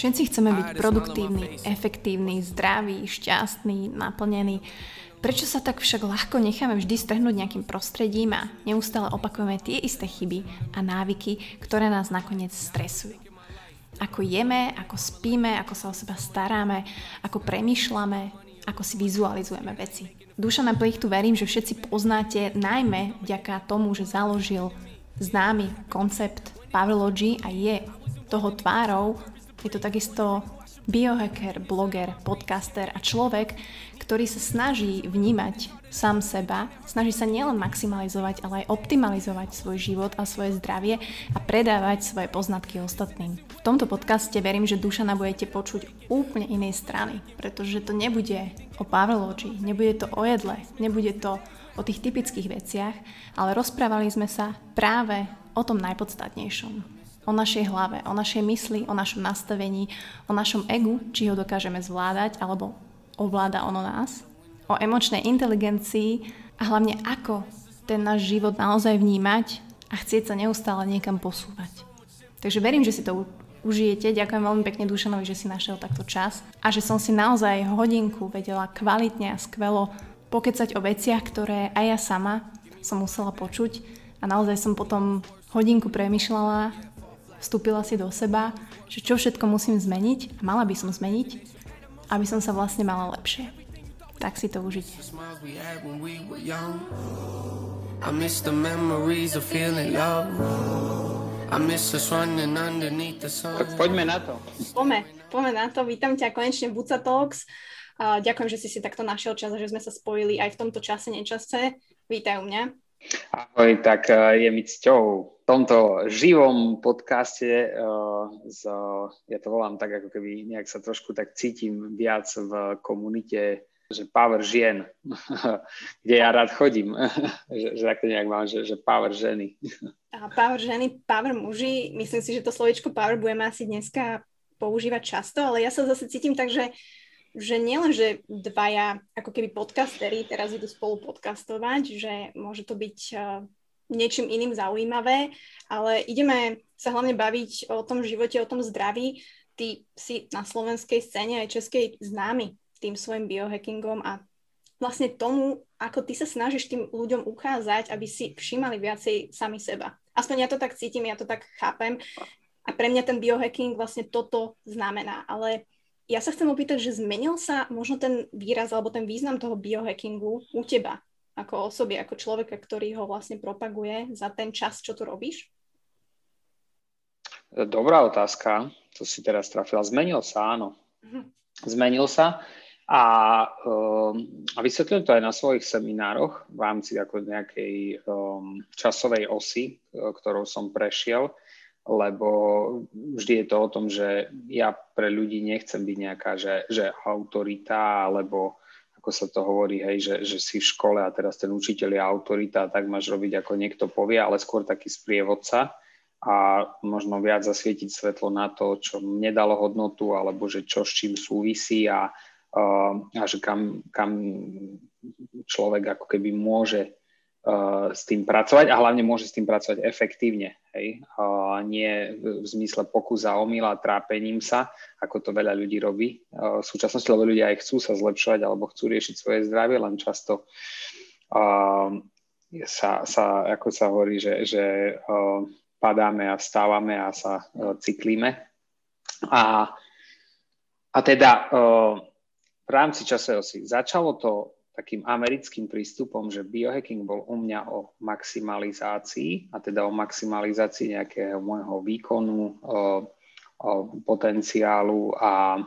Všetci chceme byť produktívni, efektívni, zdraví, šťastní, naplnení. Prečo sa tak však ľahko necháme vždy strhnúť nejakým prostredím a neustále opakujeme tie isté chyby a návyky, ktoré nás nakoniec stresujú? Ako jeme, ako spíme, ako sa o seba staráme, ako premýšľame, ako si vizualizujeme veci. Duša na plichtu verím, že všetci poznáte najmä vďaka tomu, že založil známy koncept Pavlogy a je toho tvárou. Je to takisto biohacker, bloger, podcaster a človek, ktorý sa snaží vnímať sám seba, snaží sa nielen maximalizovať, ale aj optimalizovať svoj život a svoje zdravie a predávať svoje poznatky ostatným. V tomto podcaste verím, že Dušana budete počuť úplne inej strany, pretože to nebude o Pavloči, nebude to o jedle, nebude to o tých typických veciach, ale rozprávali sme sa práve o tom najpodstatnejšom. O našej hlave, o našej mysli, o našom nastavení, o našom egu, či ho dokážeme zvládať, alebo ovláda ono nás, o emočnej inteligencii a hlavne ako ten náš život naozaj vnímať a chcieť sa neustále niekam posúvať. Takže verím, že si to užijete. Ďakujem veľmi pekne Dušanovi, že si našiel takto čas a že som si naozaj hodinku vedela kvalitne a skvelo pokecať o veciach, ktoré aj ja sama som musela počuť a naozaj som potom hodinku premyšľala, vstúpila si do seba, že čo všetko musím zmeniť a mala by som zmeniť, aby som sa vlastne mala lepšie. Tak si to užite. I miss the memories of feeling love. I miss us running underneath the sun. Tak poďme na to. Poďme, poďme na to. Vítam ťa konečne v Buca Talks. Ďakujem, že si si takto našiel čas a že sme sa spojili aj v tomto čase, nečase. Vítaj u mňa. Ahoj, tak uh, je mi cťou tomto živom podcaste, uh, z, ja to volám tak, ako keby nejak sa trošku tak cítim viac v komunite, že power žien, kde ja rád chodím, že, že takto nejak mám, že, že power ženy. A power ženy, power muži, myslím si, že to slovičko power budeme asi dneska používať často, ale ja sa zase cítim tak, že že nielen, že dvaja ako keby podcastery teraz idú spolu podcastovať, že môže to byť niečím iným zaujímavé, ale ideme sa hlavne baviť o tom živote, o tom zdraví. Ty si na slovenskej scéne aj českej známy tým svojim biohackingom a vlastne tomu, ako ty sa snažíš tým ľuďom ukázať, aby si všímali viacej sami seba. Aspoň ja to tak cítim, ja to tak chápem. A pre mňa ten biohacking vlastne toto znamená. Ale ja sa chcem opýtať, že zmenil sa možno ten výraz alebo ten význam toho biohackingu u teba? ako osoby, ako človeka, ktorý ho vlastne propaguje za ten čas, čo tu robíš? Dobrá otázka, to si teraz trafila. Zmenil sa, áno. Uh-huh. Zmenil sa a, um, a vysvetlil to aj na svojich seminároch v rámci ako nejakej um, časovej osy, ktorou som prešiel, lebo vždy je to o tom, že ja pre ľudí nechcem byť nejaká, že, že autorita alebo ako sa to hovorí, hej, že, že si v škole a teraz ten učiteľ je autorita, tak máš robiť ako niekto povie, ale skôr taký sprievodca a možno viac zasvietiť svetlo na to, čo mne dalo hodnotu, alebo že čo s čím súvisí a, a že kam, kam človek ako keby môže uh, s tým pracovať a hlavne môže s tým pracovať efektívne. Hej? Uh, nie v zmysle pokus a omyla, trápením sa, ako to veľa ľudí robí uh, v súčasnosti, lebo ľudia aj chcú sa zlepšovať alebo chcú riešiť svoje zdravie, len často uh, sa, sa, ako sa hovorí, že, že uh, padáme a vstávame a sa cyklíme. A, a teda v rámci si začalo to takým americkým prístupom, že biohacking bol u mňa o maximalizácii, a teda o maximalizácii nejakého môjho výkonu, o, o potenciálu a,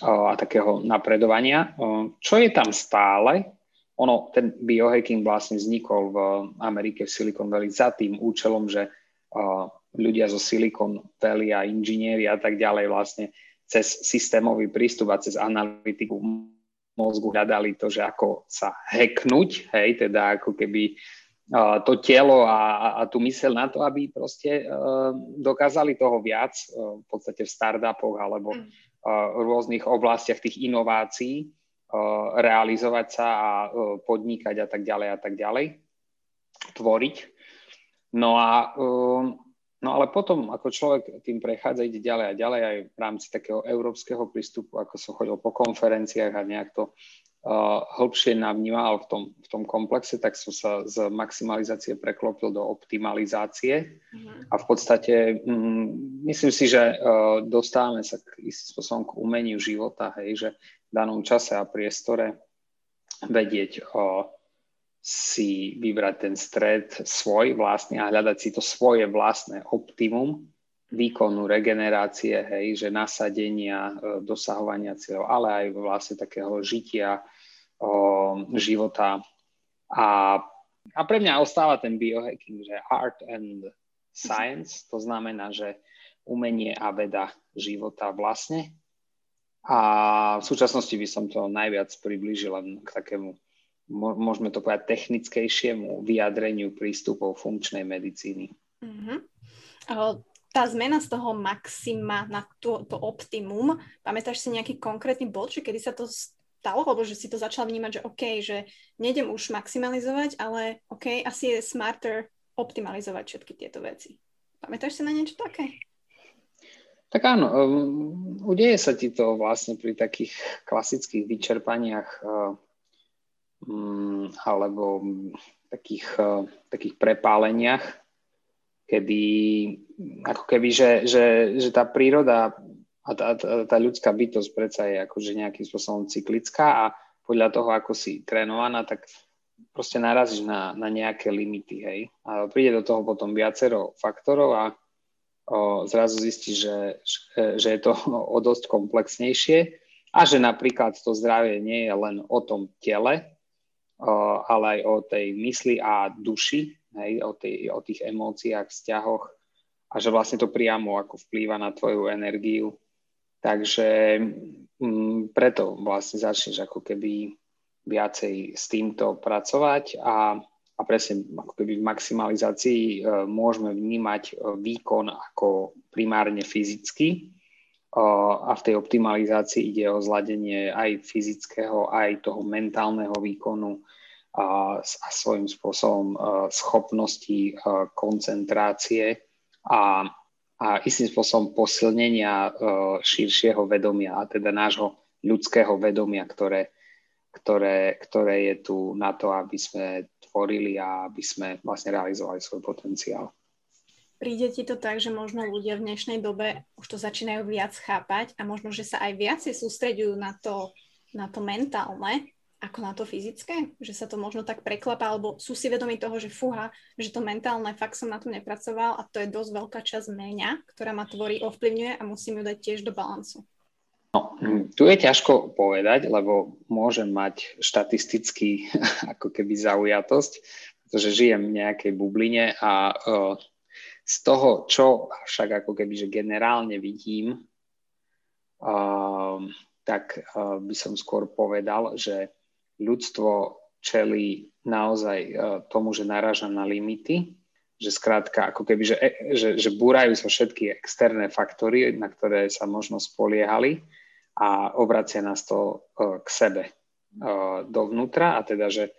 o, a takého napredovania. O, čo je tam stále? Ono, ten biohacking vlastne vznikol v Amerike, v Silicon Valley za tým účelom, že o, ľudia zo Silicon Valley a inžinieri a tak ďalej vlastne cez systémový prístup a cez analytiku mozgu hľadali to, že ako sa hacknúť, hej, teda ako keby uh, to telo a, a tú mysel na to, aby proste uh, dokázali toho viac uh, v podstate v startupoch alebo mm. uh, rôznych oblastiach tých inovácií realizovať sa a podnikať a tak ďalej a tak ďalej, tvoriť. No a um, No ale potom, ako človek tým prechádza, ide ďalej a ďalej aj v rámci takého európskeho prístupu, ako som chodil po konferenciách a nejak to uh, hĺbšie navnímal v tom, v tom komplexe, tak som sa z maximalizácie preklopil do optimalizácie uh-huh. a v podstate um, myslím si, že uh, dostávame sa k istým spôsobom k umeniu života, hej, že v danom čase a priestore vedieť uh, si vybrať ten stred svoj vlastný a hľadať si to svoje vlastné optimum výkonu regenerácie, hej, že nasadenia, e, dosahovania cieľov, ale aj vlastne takého žitia, o, života. A, a pre mňa ostáva ten biohacking, že art and science, to znamená, že umenie a veda života vlastne. A v súčasnosti by som to najviac priblížil len k takému môžeme to povedať, technickejšiemu vyjadreniu prístupov funkčnej medicíny. Mm-hmm. Tá zmena z toho maxima na to, to optimum, pamätáš si nejaký konkrétny bod, že kedy sa to stalo, alebo že si to začal vnímať, že OK, že nejdem už maximalizovať, ale OK, asi je smarter optimalizovať všetky tieto veci. Pamätáš si na niečo také? Tak áno, um, udeje sa ti to vlastne pri takých klasických vyčerpaniach uh, alebo takých, eh, takých prepáleniach, kedy ako keby, že, že, že tá príroda a tá, tá, tá ľudská bytosť predsa je akože nejakým spôsobom cyklická a podľa toho, ako si trénovaná, tak proste narazíš na, na nejaké limity, hej. A príde do toho potom viacero faktorov a o, zrazu zistíš, že, že je to o dosť komplexnejšie a že napríklad to zdravie nie je len o tom tele, ale aj o tej mysli a duši, hej, o, tej, o tých emóciách, vzťahoch a že vlastne to priamo ako vplýva na tvoju energiu. Takže m, mm, preto vlastne začneš ako keby viacej s týmto pracovať a, a presne ako keby v maximalizácii e, môžeme vnímať e, výkon ako primárne fyzicky, a v tej optimalizácii ide o zladenie aj fyzického, aj toho mentálneho výkonu a, a svojím spôsobom schopnosti koncentrácie a, a istým spôsobom posilnenia širšieho vedomia, a teda nášho ľudského vedomia, ktoré, ktoré, ktoré je tu na to, aby sme tvorili a aby sme vlastne realizovali svoj potenciál príde ti to tak, že možno ľudia v dnešnej dobe už to začínajú viac chápať a možno, že sa aj viacej sústreďujú na to, na to mentálne ako na to fyzické? Že sa to možno tak preklapa, alebo sú si vedomi toho, že fúha, že to mentálne, fakt som na tom nepracoval a to je dosť veľká časť mňa, ktorá ma tvorí, ovplyvňuje a musím ju dať tiež do balancu. No, tu je ťažko povedať, lebo môžem mať štatisticky ako keby zaujatosť, pretože žijem v nejakej bubline a uh, z toho, čo však ako keby, že generálne vidím, uh, tak uh, by som skôr povedal, že ľudstvo čelí naozaj uh, tomu, že naráža na limity, že skrátka ako keby, že, e, že, že búrajú sa všetky externé faktory, na ktoré sa možno spoliehali a obracia nás to uh, k sebe uh, dovnútra a teda, že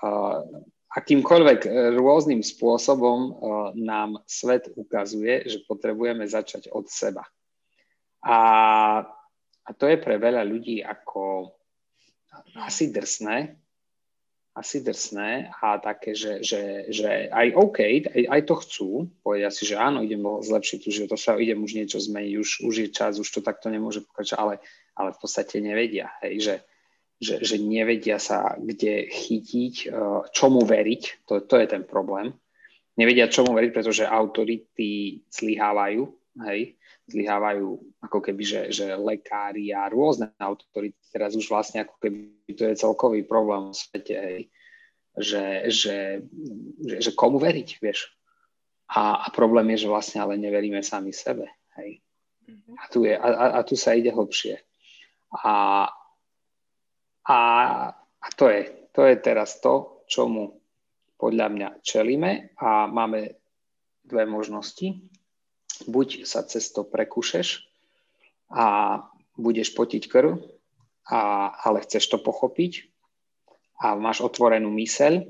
uh, akýmkoľvek e, rôznym spôsobom e, nám svet ukazuje, že potrebujeme začať od seba. A, a to je pre veľa ľudí ako asi drsné, asi drsné a také, že, že, že aj OK, aj, aj to chcú, povedia si, že áno, idem zlepšiť život, to sa idem už niečo zmeniť, už, už je čas, už to takto nemôže pokračovať, ale, ale v podstate nevedia, hej, že, že, že nevedia sa kde chytiť, eh, čomu veriť, to, to je ten problém. Nevedia čomu veriť, pretože autority zlyhávajú, hej, zlyhávajú ako keby, že, že lekári a rôzne autority, teraz už vlastne ako keby to je celkový problém v svete, hej, že, že, že, že komu veriť, vieš. A, a problém je, že vlastne ale neveríme sami sebe, hej. Mhm. A tu, je, a, a tu sa ide hlbšie. A, a, a to, je, to je teraz to, čomu podľa mňa čelíme a máme dve možnosti. Buď sa cez to prekúšeš a budeš potiť krv, a, ale chceš to pochopiť a máš otvorenú myseľ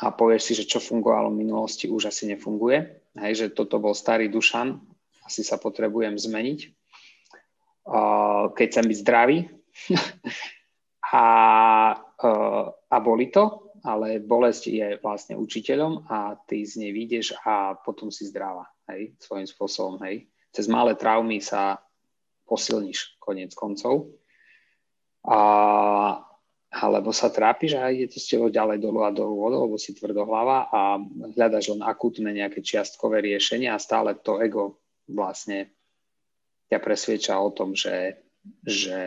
a povieš si, že čo fungovalo v minulosti, už asi nefunguje. Hej, že toto bol starý Dušan, asi sa potrebujem zmeniť. Keď chcem byť zdravý. a, uh, a boli to, ale bolesť je vlastne učiteľom a ty z nej vyjdeš a potom si zdravá, hej, svojím spôsobom, hej. Cez malé traumy sa posilníš konec koncov. A, alebo sa trápiš a ide to s tebou ďalej dolu a dolu vodou, lebo si tvrdohlava a hľadaš len akútne nejaké čiastkové riešenie a stále to ego vlastne ťa presvieča o tom, že že,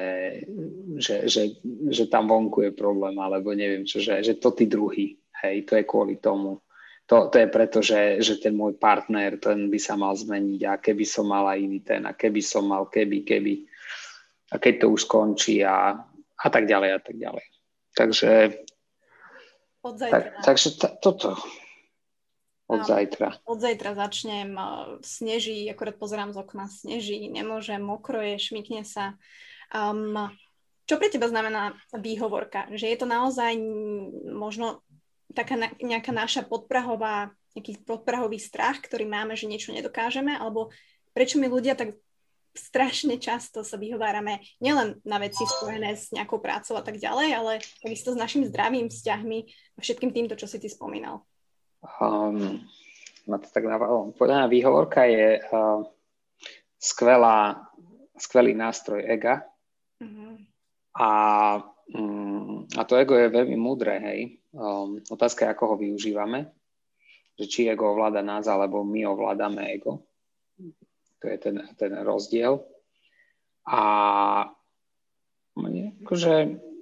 že, že, že tam vonku je problém, alebo neviem čo, že, že to tí druhý, hej, to je kvôli tomu. To, to je preto, že, že ten môj partner, ten by sa mal zmeniť a keby som mala iný ten a keby som mal, keby, keby. A keď to už skončí a, a tak ďalej a tak ďalej. Takže, tak, takže t- toto. Od zajtra. Od zajtra začnem, sneží, akorát pozerám z okna, sneží, nemôžem, mokro je, šmikne sa. Um, čo pre teba znamená výhovorka? Že je to naozaj možno taká nejaká naša podprahová, nejaký podprahový strach, ktorý máme, že niečo nedokážeme, alebo prečo my ľudia tak strašne často sa vyhovárame nielen na veci spojené s nejakou prácou a tak ďalej, ale takisto s našim zdravým vzťahmi a všetkým týmto, čo si ty spomínal. Um, ma to tak navalo. Podľa mňa výhovorka je uh, skvelá, skvelý nástroj ega. Uh-huh. A, um, a to ego je veľmi múdre, hej. Um, otázka je, ako ho využívame. Že či ego ovláda nás, alebo my ovládame ego. To je ten, ten rozdiel. A akože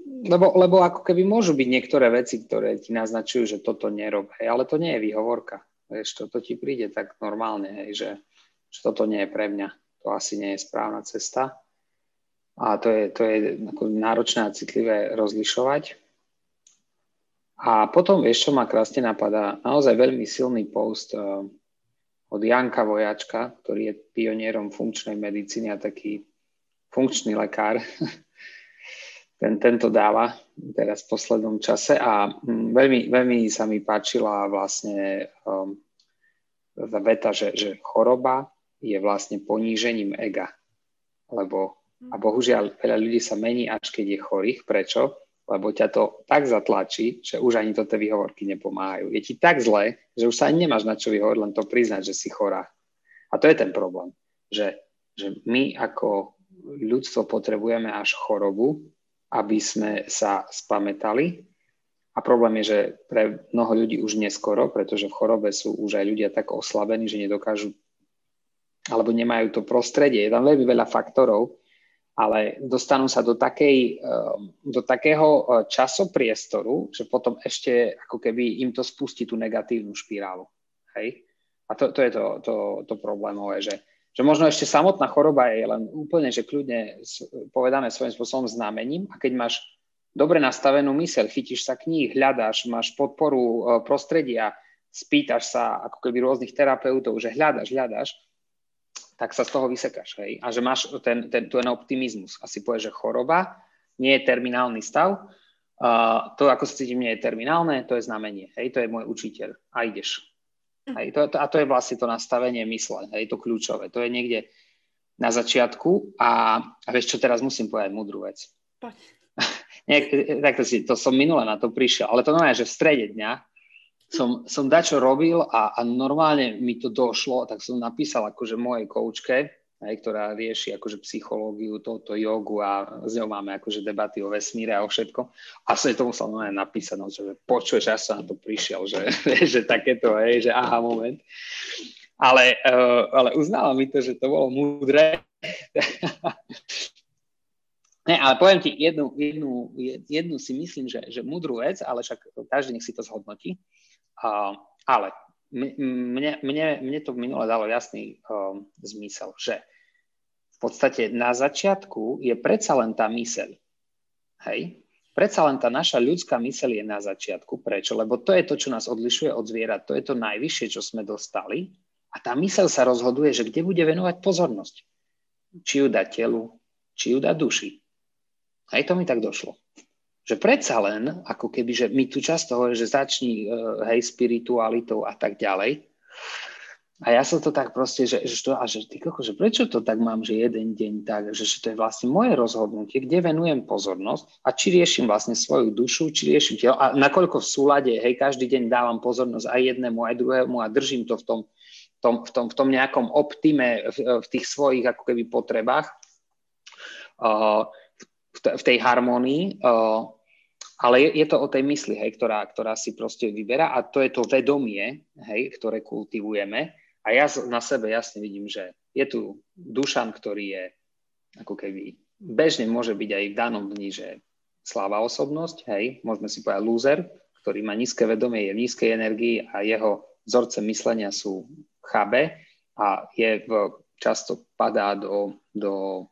lebo, lebo ako keby môžu byť niektoré veci, ktoré ti naznačujú, že toto nerob, hej, ale to nie je výhovorka. Vieš, toto ti príde tak normálne, hej, že, že toto nie je pre mňa. To asi nie je správna cesta. A to je, to je náročné a citlivé rozlišovať. A potom, vieš, čo ma krásne napadá? Naozaj veľmi silný post uh, od Janka Vojačka, ktorý je pionierom funkčnej medicíny a taký funkčný lekár. ten, tento dáva teraz v poslednom čase a mm, veľmi, veľmi sa mi páčila vlastne um, veta, že, že choroba je vlastne ponížením ega. Lebo a bohužiaľ veľa ľudí sa mení, až keď je chorých. Prečo? Lebo ťa to tak zatlačí, že už ani to tie výhovorky nepomáhajú. Je ti tak zle, že už sa ani nemáš na čo vyhovoriť, len to priznať, že si chorá. A to je ten problém, že, že my ako ľudstvo potrebujeme až chorobu, aby sme sa spametali. A problém je, že pre mnoho ľudí už neskoro, pretože v chorobe sú už aj ľudia tak oslabení, že nedokážu alebo nemajú to prostredie. Je tam veľmi veľa faktorov, ale dostanú sa do, takej, eh, do takého eh, časopriestoru, že potom ešte ako keby im to spustí tú negatívnu špirálu. Hej? A to, to je to, to, to problémové, že že možno ešte samotná choroba je len úplne, že kľudne povedané svojím spôsobom znamením a keď máš dobre nastavenú myseľ, chytíš sa kníh, hľadáš, máš podporu e, prostredia, spýtaš sa ako keby rôznych terapeutov, že hľadaš, hľadaš, tak sa z toho vysekáš. Hej? A že máš ten, ten, ten optimizmus. Asi povieš, že choroba nie je terminálny stav, uh, to, ako sa cítim, nie je terminálne, to je znamenie. Hej? To je môj učiteľ. A ideš. Hej, to, to, a to je vlastne to nastavenie mysle, hej, to kľúčové. To je niekde na začiatku a, a vieš čo, teraz musím povedať múdru vec. Nie, takto si, to som minule na to prišiel, ale to normálne, že v strede dňa som, som dačo robil a, a normálne mi to došlo, tak som napísal akože mojej koučke, hej, ktorá rieši akože psychológiu, toto jogu a s ňou máme akože debaty o vesmíre a o všetko. A som to musel normálne napísať, no, že počuješ, ja som na to prišiel, že, že takéto, hej, že aha, moment. Ale, uh, ale uznala mi to, že to bolo múdre. Ne, ale poviem ti jednu, jednu, jednu si myslím, že, že múdru vec, ale však každý nech si to zhodnotí. Uh, ale mne, mne, mne to minule dalo jasný um, zmysel, že v podstate na začiatku je predsa len tá myseľ. Hej? Predsa len tá naša ľudská myseľ je na začiatku. Prečo? Lebo to je to, čo nás odlišuje od zvierat. To je to najvyššie, čo sme dostali. A tá myseľ sa rozhoduje, že kde bude venovať pozornosť. Či ju dá telu, či ju dá duši. Hej, to mi tak došlo. Že predsa len, ako keby, že my tu často hovoríme, že začni, uh, hej, spiritualitou a tak ďalej. A ja som to tak proste, že, že, to, a že, ty koko, že prečo to tak mám, že jeden deň tak, že, že to je vlastne moje rozhodnutie, kde venujem pozornosť a či riešim vlastne svoju dušu, či riešim telo a nakoľko v súlade, hej, každý deň dávam pozornosť aj jednému, aj druhému a držím to v tom, tom, v tom, v tom nejakom optime, v, v tých svojich ako keby potrebách, uh, v, v tej harmonii, uh, ale je, je to o tej mysli, hej, ktorá, ktorá si proste vyberá a to je to vedomie, hej, ktoré kultivujeme. A ja na sebe jasne vidím, že je tu Dušan, ktorý je ako keby bežne môže byť aj v danom dni, že sláva osobnosť, hej, môžeme si povedať loser, ktorý má nízke vedomie, je v nízkej energii a jeho vzorce myslenia sú chabe a je v, často padá do, do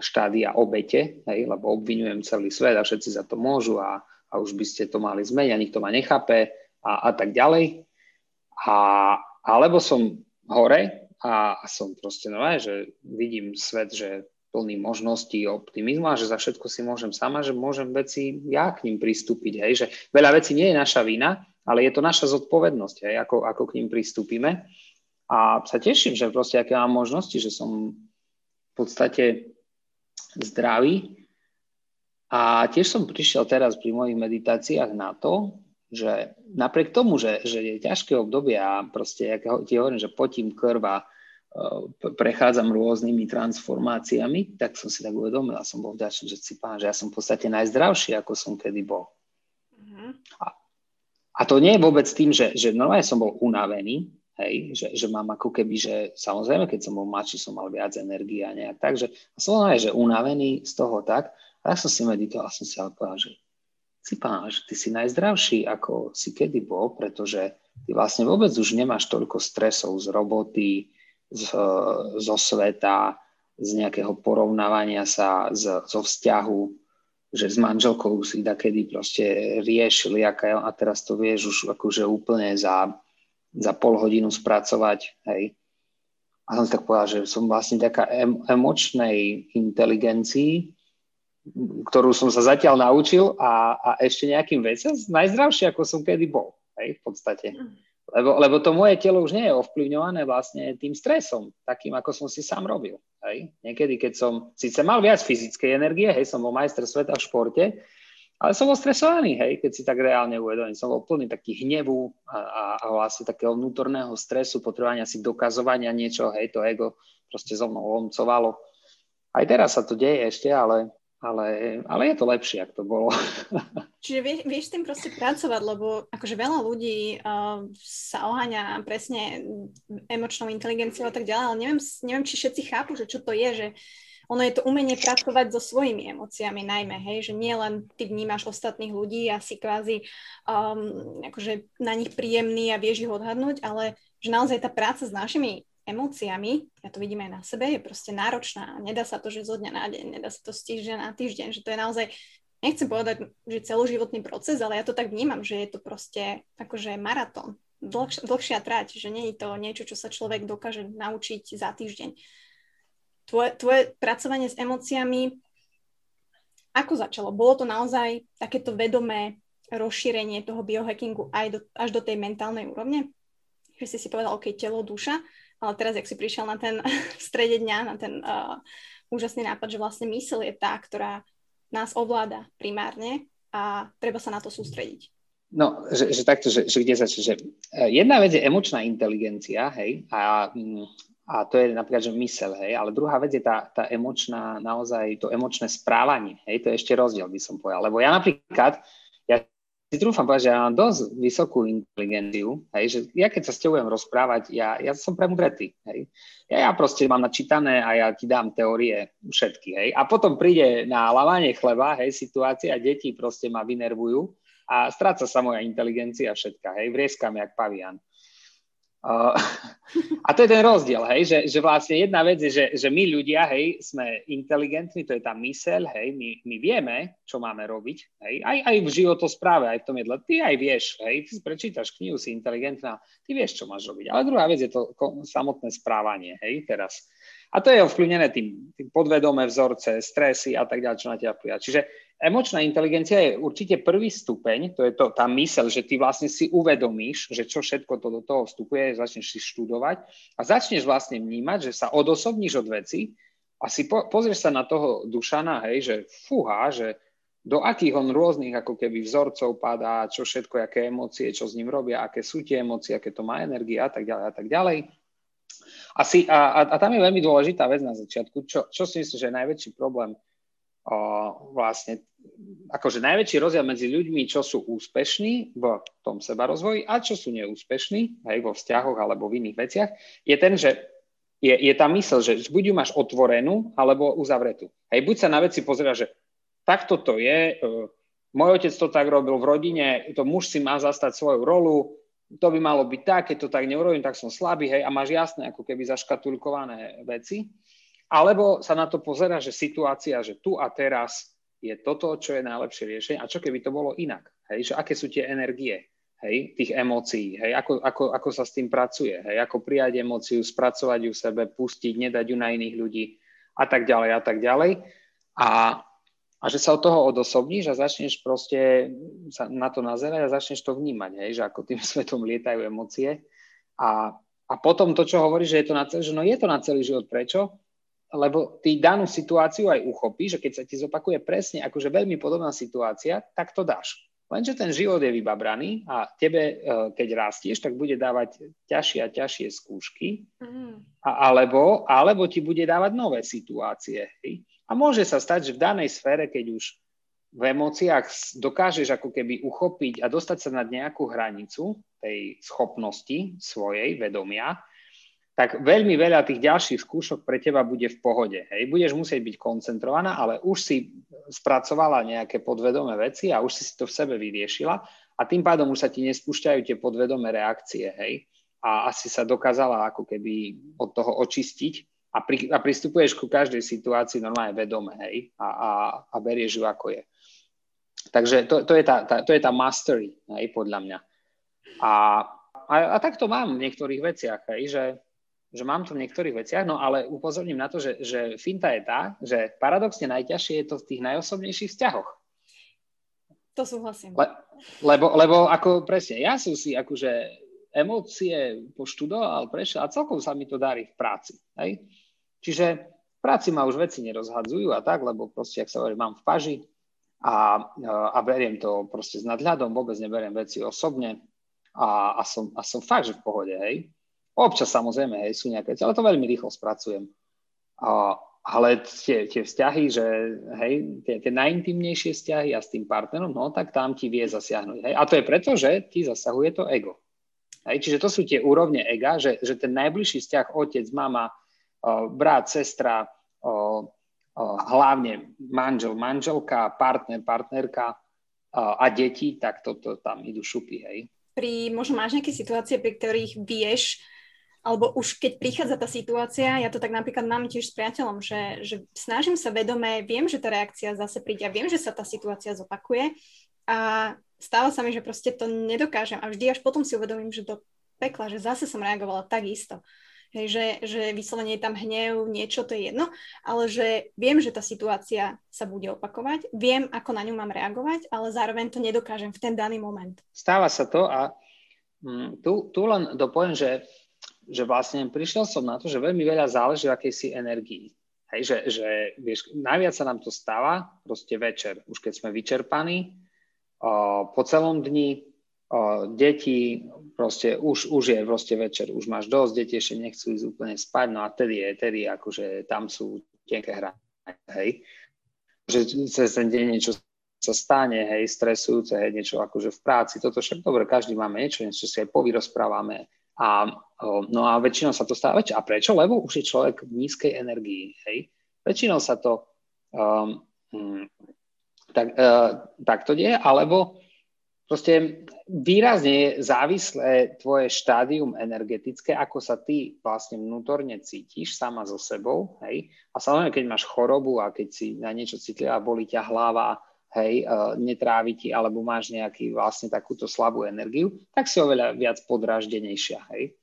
štádia obete, hej, lebo obvinujem celý svet a všetci za to môžu a, a už by ste to mali zmeniť a nikto ma nechápe a, a tak ďalej. A, alebo som hore a, a som proste nové, že vidím svet, že plný možností, optimizmu a že za všetko si môžem sama, že môžem veci ja k ním pristúpiť. Hej, že veľa vecí nie je naša vina, ale je to naša zodpovednosť, hej, ako, ako k ním pristúpime. A sa teším, že proste aké mám možnosti, že som podstate zdravý. A tiež som prišiel teraz pri mojich meditáciách na to, že napriek tomu, že, že je ťažké obdobie a proste, ako ti hovorím, že potím krva, e, prechádzam rôznymi transformáciami, tak som si tak uvedomil a som bol vďačný, že si pán, že ja som v podstate najzdravší, ako som kedy bol. Mm-hmm. A, a to nie je vôbec tým, že, že normálne som bol unavený, Hej, že, že mám ako keby, že samozrejme, keď som bol mladší, som mal viac energie a nejak tak, že som aj, že unavený z toho tak, a ja som si meditoval a som si ale povedal, že si pán, že ty si najzdravší, ako si kedy bol, pretože ty vlastne vôbec už nemáš toľko stresov z roboty, z, zo sveta, z nejakého porovnávania sa z, zo vzťahu, že s manželkou si da kedy proste riešili, aká a teraz to vieš už akože úplne za za pol hodinu spracovať, hej. A som si tak povedal, že som vlastne taká em- emočnej inteligencii, ktorú som sa zatiaľ naučil a, a ešte nejakým veciam najzdravšie, ako som kedy bol, hej, v podstate. Lebo, lebo to moje telo už nie je ovplyvňované vlastne tým stresom, takým, ako som si sám robil. Hej. Niekedy, keď som síce mal viac fyzickej energie, hej, som bol majster sveta v športe, ale som bol stresovaný, hej, keď si tak reálne uvedomím. Som bol plný taký hnevu a, a, a vlastne takého vnútorného stresu, potrebovania si dokazovania niečo, hej, to ego proste so mnou lomcovalo. Aj teraz sa to deje ešte, ale, ale, ale je to lepšie, ako to bolo. Čiže vieš, vieš tým proste pracovať, lebo akože veľa ľudí uh, sa oháňa presne emočnou inteligenciou a tak ďalej, ale neviem, neviem, či všetci chápu, že čo to je, že ono je to umenie pracovať so svojimi emóciami najmä, hej, že nie len ty vnímaš ostatných ľudí a si kvázi um, akože na nich príjemný a vieš ich odhadnúť, ale že naozaj tá práca s našimi emóciami, ja to vidím aj na sebe, je proste náročná. Nedá sa to, že zo dňa na deň, nedá sa to z týždňa na týždeň, že to je naozaj, nechcem povedať, že celoživotný proces, ale ja to tak vnímam, že je to proste akože maratón, dlhšia, dlhšia trať, že nie je to niečo, čo sa človek dokáže naučiť za týždeň tvoje, tvoje pracovanie s emóciami, ako začalo? Bolo to naozaj takéto vedomé rozšírenie toho biohackingu aj do, až do tej mentálnej úrovne? Že si si povedal, OK, telo, duša, ale teraz, jak si prišiel na ten v strede dňa, na ten uh, úžasný nápad, že vlastne mysl je tá, ktorá nás ovláda primárne a treba sa na to sústrediť. No, že, že takto, že, že kde začne, že e, jedna vec je emočná inteligencia, hej, a mm, a to je napríklad, že mysel, hej, ale druhá vec je tá, tá emočná, naozaj to emočné správanie, hej, to je ešte rozdiel, by som povedal. Lebo ja napríklad, ja si trúfam povedať, že ja mám dosť vysokú inteligenciu, hej, že ja keď sa s tebou rozprávať, ja, ja som premudretý, hej. Ja, ja proste mám načítané a ja ti dám teórie všetky, hej. A potom príde na lavanie chleba, hej, situácia, deti proste ma vynervujú a stráca sa moja inteligencia všetka, hej, vrieskam jak pavian. Uh, a to je ten rozdiel, hej, že, že vlastne jedna vec je, že, že my ľudia, hej, sme inteligentní, to je tá myseľ, hej, my, my vieme, čo máme robiť, hej, aj, aj v životospráve, aj v tom jedle, ty aj vieš, hej, ty prečítaš knihu, si inteligentná, ty vieš, čo máš robiť. Ale druhá vec je to samotné správanie, hej, teraz. A to je ovplyvnené tým, tým podvedomé vzorce, stresy a tak ďalej, čo na teba prijať. Čiže emočná inteligencia je určite prvý stupeň, to je to, tá mysel, že ty vlastne si uvedomíš, že čo všetko to do toho vstupuje, začneš si študovať a začneš vlastne vnímať, že sa odosobníš od veci a si po, pozrieš sa na toho Dušana, hej, že fúha, že do akých on rôznych ako keby vzorcov padá, čo všetko, aké emócie, čo s ním robia, aké sú tie emócie, aké to má energia a tak ďalej a tak ďalej. A, si, a, a, a tam je veľmi dôležitá vec na začiatku, čo, čo si myslím, že je najväčší problém o, vlastne akože najväčší rozdiel medzi ľuďmi, čo sú úspešní v tom seba rozvoji a čo sú neúspešní, aj vo vzťahoch alebo v iných veciach, je ten, že je, je tá mysl, že buď ju máš otvorenú alebo uzavretú. Hej, buď sa na veci pozera, že takto to je, e, môj otec to tak robil v rodine, to muž si má zastať svoju rolu, to by malo byť tak, keď to tak neurobím, tak som slabý, hej, a máš jasné ako keby zaškatulkované veci. Alebo sa na to pozera, že situácia, že tu a teraz je toto, čo je najlepšie riešenie a čo keby to bolo inak. Hej, že aké sú tie energie hej, tých emócií, hej, ako, ako, ako sa s tým pracuje, hej, ako prijať emóciu, spracovať ju sebe, pustiť, nedať ju na iných ľudí a tak ďalej a tak ďalej. A, a že sa od toho odosobníš a začneš proste sa na to nazerať a začneš to vnímať, hej, že ako tým svetom lietajú emócie. A, a potom to, čo hovoríš, že je to na celý, že no je to na celý život. Prečo? Lebo ty danú situáciu aj uchopíš, že keď sa ti zopakuje presne akože veľmi podobná situácia, tak to dáš. Lenže ten život je vybabraný a tebe, e, keď rastieš, tak bude dávať ťažšie a ťažšie skúšky, mm. a, alebo, alebo ti bude dávať nové situácie. Hej? A môže sa stať, že v danej sfére, keď už v emóciách dokážeš ako keby uchopiť a dostať sa nad nejakú hranicu tej schopnosti svojej vedomia, tak veľmi veľa tých ďalších skúšok pre teba bude v pohode. Hej. Budeš musieť byť koncentrovaná, ale už si spracovala nejaké podvedomé veci a už si to v sebe vyriešila a tým pádom už sa ti nespúšťajú tie podvedomé reakcie. Hej. A asi sa dokázala ako keby od toho očistiť a, pri, a pristupuješ ku každej situácii normálne vedome hej, a, a, a berieš ju ako je. Takže to, to, je, tá, tá, to je tá mastery, hej, podľa mňa. A, a, a tak to mám v niektorých veciach, hej, že že mám to v niektorých veciach, no ale upozorním na to, že, že finta je tá, že paradoxne najťažšie je to v tých najosobnejších vzťahoch. To súhlasím. Le, lebo, lebo ako presne, ja som si akože emócie poštudoval, prešiel a celkom sa mi to darí v práci. Hej? Čiže v práci ma už veci nerozhadzujú a tak, lebo proste, ak sa hovorí, mám v paži a, a beriem to proste s nadhľadom, vôbec neberiem veci osobne a, a, som, a som fakt, že v pohode, hej. Občas samozrejme, hej, sú nejaké, ale to veľmi rýchlo spracujem. A, ale tie, tie vzťahy, že hej, tie, tie najintimnejšie vzťahy a s tým partnerom, no tak tam ti vie zasiahnuť. Hej. A to je preto, že ti zasahuje to ego. Hej, čiže to sú tie úrovne ega, že, že ten najbližší vzťah otec, mama, o, brat, sestra, o, o, hlavne manžel, manželka, partner, partnerka o, a deti, tak toto to tam idú šupy. Hej. Pri, možno máš nejaké situácie, pri ktorých vieš, alebo už keď prichádza tá situácia, ja to tak napríklad mám tiež s priateľom, že, že snažím sa vedome, viem, že tá reakcia zase príde a viem, že sa tá situácia zopakuje a stáva sa mi, že proste to nedokážem a vždy až potom si uvedomím, že do pekla, že zase som reagovala tak isto. Hej, že, že vyslovene je tam hnev, niečo, to je jedno, ale že viem, že tá situácia sa bude opakovať, viem, ako na ňu mám reagovať, ale zároveň to nedokážem v ten daný moment. Stáva sa to a mm, tu, tu len dopoviem, že že vlastne prišiel som na to, že veľmi veľa záleží v akejsi energii. Hej, že, že vieš, najviac sa nám to stáva proste večer, už keď sme vyčerpaní, o, po celom dni, o, deti, proste už, už je proste večer, už máš dosť, deti ešte nechcú ísť úplne spať, no a tedy je, tedy akože tam sú tenké hra, hej. Že cez ten deň niečo sa stane, hej, stresujúce, hej, niečo akože v práci, toto však dobre, každý máme niečo, niečo si aj povyrozprávame, a, no a väčšinou sa to stáva. A prečo? Lebo už je človek v nízkej energii. Hej? Väčšinou sa to um, tak, uh, takto deje, alebo proste výrazne je závislé tvoje štádium energetické, ako sa ty vlastne vnútorne cítiš sama so sebou. Hej? A samozrejme, keď máš chorobu a keď si na niečo citlivá, boli ťa hlava, hej, uh, netrávi ti, alebo máš nejaký vlastne takúto slabú energiu, tak si oveľa viac podráždenejšia, hej.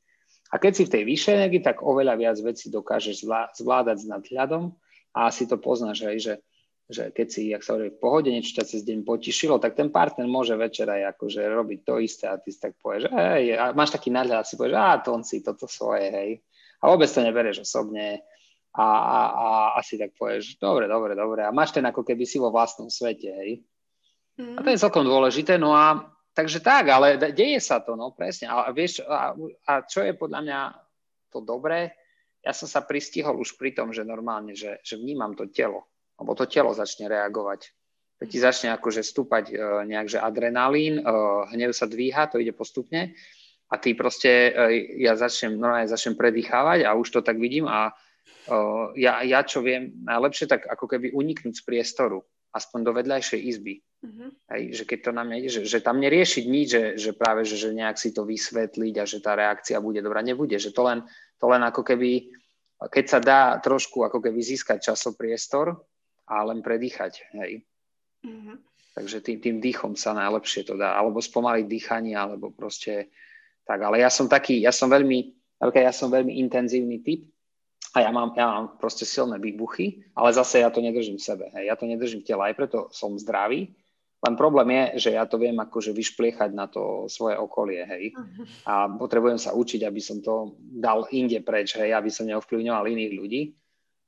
A keď si v tej vyššej energii, tak oveľa viac vecí dokážeš zvládať s nadhľadom a asi to poznáš, hej, že že keď si, jak sa hovorí, v pohode niečo ťa cez deň potišilo, tak ten partner môže večer aj akože robiť to isté a ty si tak povieš, hej, a máš taký nadhľad, si povieš, a to on si toto svoje, hej. A vôbec to neberieš osobne a, a, a asi tak povieš, dobre, dobre, dobre. A máš ten ako keby si vo vlastnom svete, hej. Mm. A to je celkom dôležité, no a takže tak, ale deje sa to, no presne. A, vieš, a, a čo je podľa mňa to dobré, ja som sa pristihol už pri tom, že normálne, že, že vnímam to telo lebo to telo začne reagovať. Keď ti začne akože stúpať uh, nejak, že adrenalín, uh, hnev sa dvíha, to ide postupne a ty proste, uh, ja začnem, normálne začnem predýchávať a už to tak vidím a uh, ja, ja čo viem, najlepšie tak ako keby uniknúť z priestoru, aspoň do vedľajšej izby. Uh-huh. Hej, že keď to na mňa ide, že, že tam neriešiť nič, že, že práve, že, že nejak si to vysvetliť a že tá reakcia bude dobrá, nebude, že to len, to len ako keby, keď sa dá trošku ako keby získať časopriestor, a len predýchať. Hej. Mm-hmm. Takže tým, tým dýchom sa najlepšie to dá. Alebo spomaliť dýchanie, alebo proste tak. Ale ja som taký, ja som veľmi, ja som veľmi intenzívny typ a ja mám, ja mám proste silné výbuchy, ale zase ja to nedržím v sebe. Hej. Ja to nedržím v tele, aj preto som zdravý. Len problém je, že ja to viem akože vyšpliechať na to svoje okolie, hej. A potrebujem sa učiť, aby som to dal inde preč, hej, aby som neovplyvňoval iných ľudí.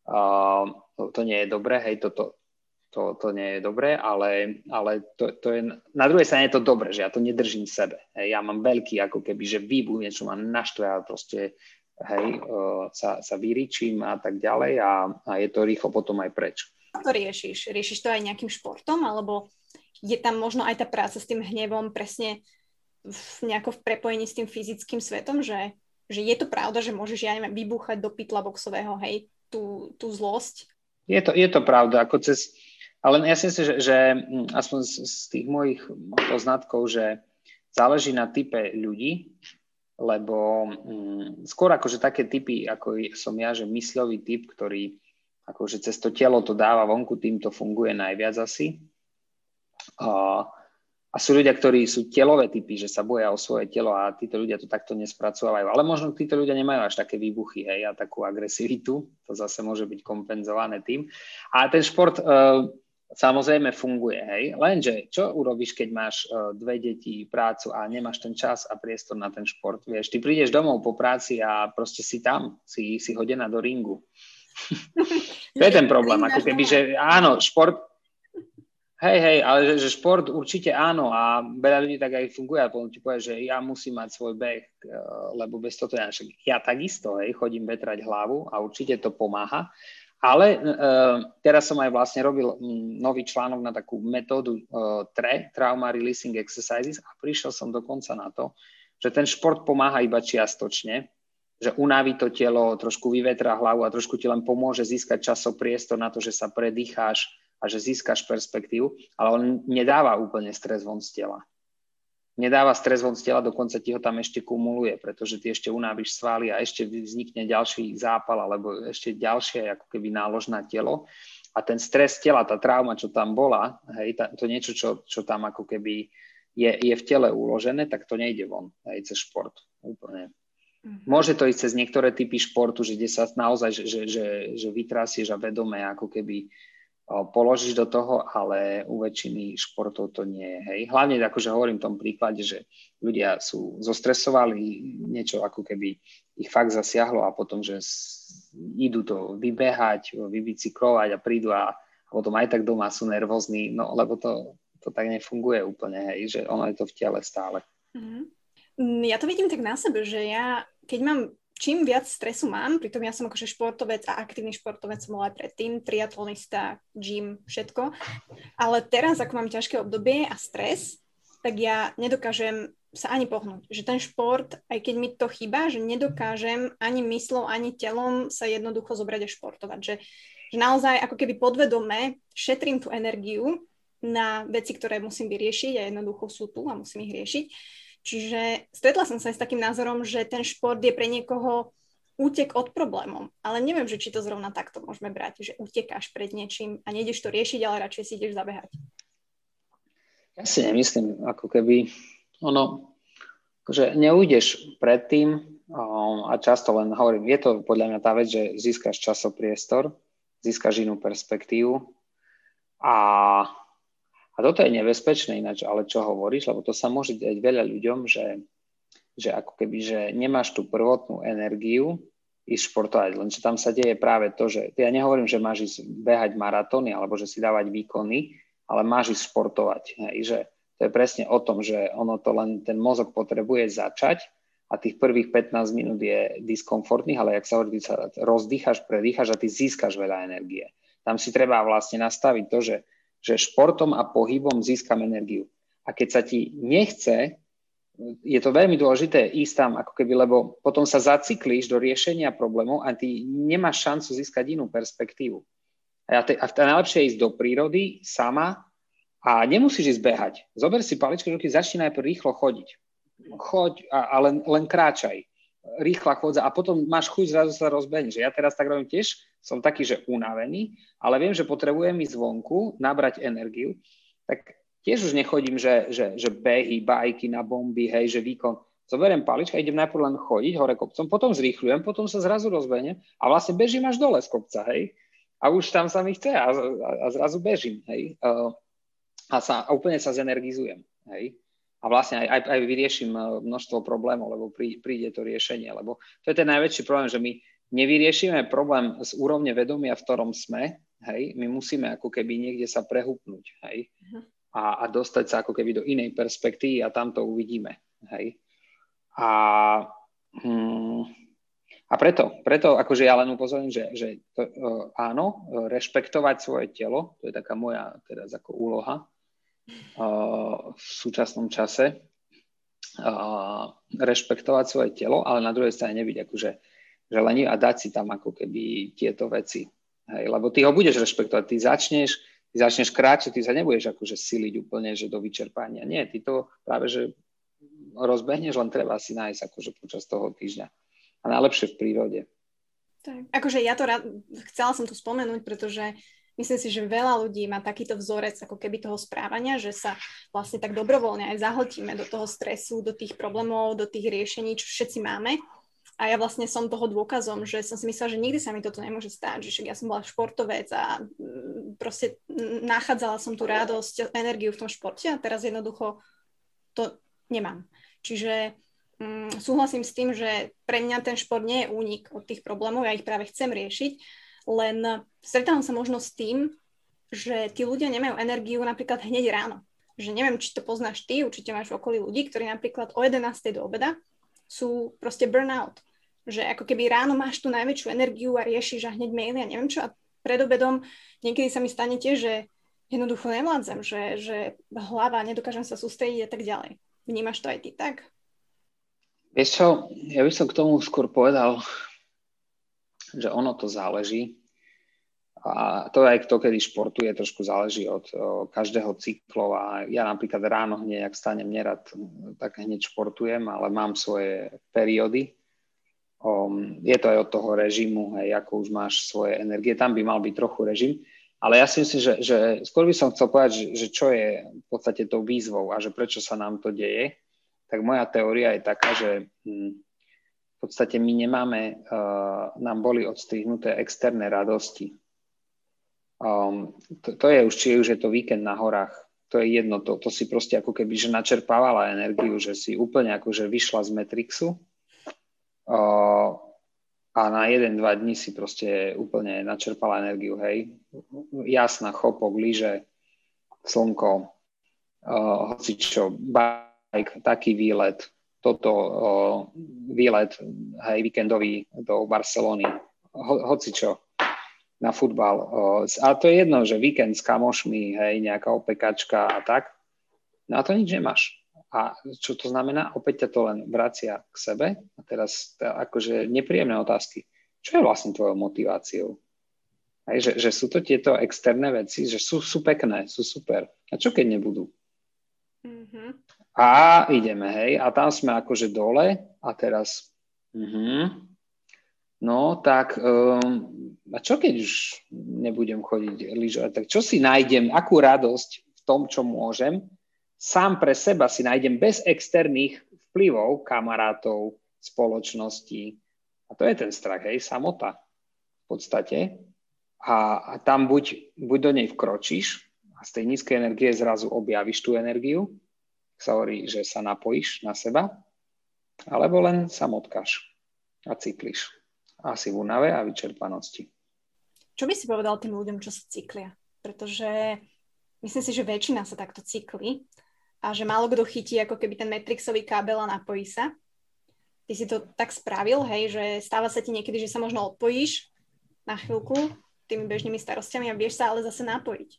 Uh, to, to nie je dobré, hej, toto, to, to nie je dobré, ale, ale to, to je, na druhej strane je to dobré, že ja to nedržím v sebe. Hej, ja mám veľký, ako keby, že výbuch, niečo ma naštve a proste hej, uh, sa, sa vyričím a tak ďalej a, a je to rýchlo potom aj preč. Ako to riešiš? Riešiš to aj nejakým športom, alebo je tam možno aj tá práca s tým hnevom presne v, nejako v prepojení s tým fyzickým svetom, že, že je to pravda, že môžeš, ja neviem, vybúchať do pytla boxového, hej, tú, tú zlosť? Je to, je to pravda, ako cez, ale ja si myslím, že, že hm, aspoň z, z tých mojich poznatkov, že záleží na type ľudí, lebo hm, skôr akože také typy, ako som ja, že mysľový typ, ktorý akože cez to telo to dáva vonku, tým to funguje najviac asi. Uh, a sú ľudia, ktorí sú telové typy, že sa boja o svoje telo a títo ľudia to takto nespracovajú. Ale možno títo ľudia nemajú až také výbuchy hej, a takú agresivitu. To zase môže byť kompenzované tým. A ten šport uh, samozrejme funguje. Hej. Lenže čo urobíš, keď máš uh, dve deti, prácu a nemáš ten čas a priestor na ten šport? Vieš, ty prídeš domov po práci a proste si tam, si, si hodená do ringu. to je ten problém. Ako keby, že áno, šport, Hej, hej, ale že, že šport určite áno a veľa ľudí tak aj funguje a potom ti povie, že ja musím mať svoj beh, eh, lebo bez toho ja, ja takisto, hej, chodím vetrať hlavu a určite to pomáha. Ale uh, teraz som aj vlastne robil um, nový článok na takú metódu uh, TRE, Trauma Releasing Exercises a prišiel som dokonca na to, že ten šport pomáha iba čiastočne, že unaví to telo, trošku vyvetrá hlavu a trošku ti len pomôže získať časov priestor na to, že sa predýcháš, a že získaš perspektívu, ale on nedáva úplne stres von z tela. Nedáva stres von z tela, dokonca ti ho tam ešte kumuluje, pretože ty ešte unáviš svaly a ešte vznikne ďalší zápal alebo ešte ďalšie ako keby nálož na telo. A ten stres tela, tá trauma, čo tam bola, hej, tá, to niečo, čo, čo tam ako keby je, je v tele uložené, tak to nejde von, hej, cez šport. Úplne. Mhm. Môže to ísť cez niektoré typy športu, že kde sa naozaj, že, že, že, že vytrasieš a vedome ako keby položíš do toho, ale u väčšiny športov to nie je. Hej. Hlavne akože hovorím v tom príklade, že ľudia sú zostresovali, niečo ako keby ich fakt zasiahlo a potom, že idú to vybehať, vybicyklovať a prídu a, a potom aj tak doma sú nervózni, no lebo to, to tak nefunguje úplne, hej, že ono je to v tele stále. Mm-hmm. Ja to vidím tak na sebe, že ja, keď mám čím viac stresu mám, pritom ja som akože športovec a aktívny športovec som bola aj predtým, triatlonista, gym, všetko, ale teraz, ako mám ťažké obdobie a stres, tak ja nedokážem sa ani pohnúť. Že ten šport, aj keď mi to chýba, že nedokážem ani myslou, ani telom sa jednoducho zobrať a športovať. Že, že naozaj ako keby podvedome šetrím tú energiu na veci, ktoré musím vyriešiť a jednoducho sú tu a musím ich riešiť Čiže stretla som sa aj s takým názorom, že ten šport je pre niekoho útek od problémov. Ale neviem, že či to zrovna takto môžeme brať, že utekáš pred niečím a nejdeš to riešiť, ale radšej si ideš zabehať. Ja si nemyslím, ako keby ono, že neujdeš predtým a často len hovorím, je to podľa mňa tá vec, že získaš časopriestor, získaš inú perspektívu A, a toto je nebezpečné ináč, ale čo hovoríš, lebo to sa môže dať veľa ľuďom, že, že ako keby, že nemáš tú prvotnú energiu ísť športovať, len čo tam sa deje práve to, že ja nehovorím, že máš ísť behať maratóny alebo že si dávať výkony, ale máš ísť športovať. Hej, že to je presne o tom, že ono to len ten mozog potrebuje začať a tých prvých 15 minút je diskomfortných, ale jak sa hovorí, sa rozdýchaš, predýchaš a ty získaš veľa energie. Tam si treba vlastne nastaviť to, že, že športom a pohybom získam energiu. A keď sa ti nechce, je to veľmi dôležité ísť tam ako keby, lebo potom sa zacyklíš do riešenia problémov a ty nemáš šancu získať inú perspektívu. A, te, a najlepšie je ísť do prírody sama a nemusíš ísť behať. Zober si paličky ruky, začni najprv rýchlo chodiť. Choď a, a len, len kráčaj. Rýchla chodza a potom máš chuť zrazu sa rozbehneš. Ja teraz tak robím tiež, som taký, že unavený, ale viem, že potrebujem ísť zvonku, nabrať energiu, tak tiež už nechodím, že, že, že behy, bajky na bomby, hej, že výkon. Zoberiem palička, idem najprv len chodiť hore kopcom, potom zrýchľujem, potom sa zrazu rozbehnem a vlastne bežím až dole z kopca, hej. A už tam sa mi chce a, a, a zrazu bežím, hej. A, sa, a úplne sa zenergizujem, hej. A vlastne aj, aj, aj vyrieším množstvo problémov, lebo prí, príde to riešenie, lebo to je ten najväčší problém, že my nevyriešime problém z úrovne vedomia, v ktorom sme, hej, my musíme ako keby niekde sa prehupnúť, hej, uh-huh. a, a dostať sa ako keby do inej perspektívy a tam to uvidíme, hej. A, hm, a preto, preto akože ja len upozorním, že, že to, uh, áno, rešpektovať svoje telo, to je taká moja teraz ako úloha uh, v súčasnom čase, uh, rešpektovať svoje telo, ale na druhej strane nebyť akože že len a dať si tam ako keby tieto veci. Hej, lebo ty ho budeš rešpektovať, ty začneš, ty začneš kráčať, ty sa nebudeš akože siliť úplne, že do vyčerpania. Nie, ty to práve, že rozbehneš, len treba si nájsť akože počas toho týždňa. A najlepšie v prírode. Tak, akože ja to rád, chcela som to spomenúť, pretože myslím si, že veľa ľudí má takýto vzorec ako keby toho správania, že sa vlastne tak dobrovoľne aj zahltíme do toho stresu, do tých problémov, do tých riešení, čo všetci máme a ja vlastne som toho dôkazom, že som si myslela, že nikdy sa mi toto nemôže stať, že však ja som bola športovec a mm, proste nachádzala som tú radosť, energiu v tom športe a teraz jednoducho to nemám. Čiže mm, súhlasím s tým, že pre mňa ten šport nie je únik od tých problémov, ja ich práve chcem riešiť, len stretávam sa možno s tým, že tí ľudia nemajú energiu napríklad hneď ráno. Že neviem, či to poznáš ty, určite máš v okolí ľudí, ktorí napríklad o 11. do obeda sú proste burnout že ako keby ráno máš tú najväčšiu energiu a riešiš a hneď maily a neviem čo a pred obedom niekedy sa mi stane tiež, že jednoducho nemládzem, že, že hlava, nedokážem sa sústrediť a tak ďalej. Vnímaš to aj ty tak? Vieš čo, ja by som k tomu skôr povedal, že ono to záleží. A to aj kto kedy športuje, trošku záleží od každého cyklov. A ja napríklad ráno hneď, ak stanem nerad, tak hneď športujem, ale mám svoje periódy, Um, je to aj od toho režimu, hej, ako už máš svoje energie, tam by mal byť trochu režim. Ale ja si myslím, že, že skôr by som chcel povedať, že, že čo je v podstate tou výzvou a že prečo sa nám to deje, tak moja teória je taká, že hm, v podstate my nemáme, uh, nám boli odstrihnuté externé radosti. Um, to, to je už, či už je to víkend na horách, to je jedno, to, to si proste ako keby, že načerpávala energiu, že si úplne akože vyšla z Matrixu a na jeden, dva dní si proste úplne načerpala energiu, hej. Jasná, chopok, lyže, slnko, uh, hocičo, bike, taký výlet, toto uh, výlet, hej, víkendový do Barcelony, ho, hocičo, na futbal. Uh, a to je jedno, že víkend s kamošmi, hej, nejaká opekačka a tak, na to nič nemáš. A čo to znamená? Opäť ťa to len vracia k sebe. A teraz akože nepríjemné otázky. Čo je vlastne tvojou motiváciou? Hej, že, že sú to tieto externé veci, že sú, sú pekné, sú super. A čo keď nebudú? Mm-hmm. A ideme, hej. A tam sme akože dole a teraz uh-huh. no tak um, a čo keď už nebudem chodiť lyžovať? Tak čo si nájdem, akú radosť v tom, čo môžem sám pre seba si nájdem bez externých vplyvov kamarátov, spoločnosti. A to je ten strach, hej, samota v podstate. A, a tam buď, buď do nej vkročíš a z tej nízkej energie zrazu objavíš tú energiu, sa hovorí, že sa napojíš na seba, alebo len sa motkáš a cyklíš. Asi v únave a vyčerpanosti. Čo by si povedal tým ľuďom, čo sa cyklia? Pretože myslím si, že väčšina sa takto cykli a že málo kto chytí ako keby ten metrixový kábel a napojí sa. Ty si to tak spravil, hej, že stáva sa ti niekedy, že sa možno odpojíš na chvíľku tými bežnými starostiami a vieš sa ale zase napojiť.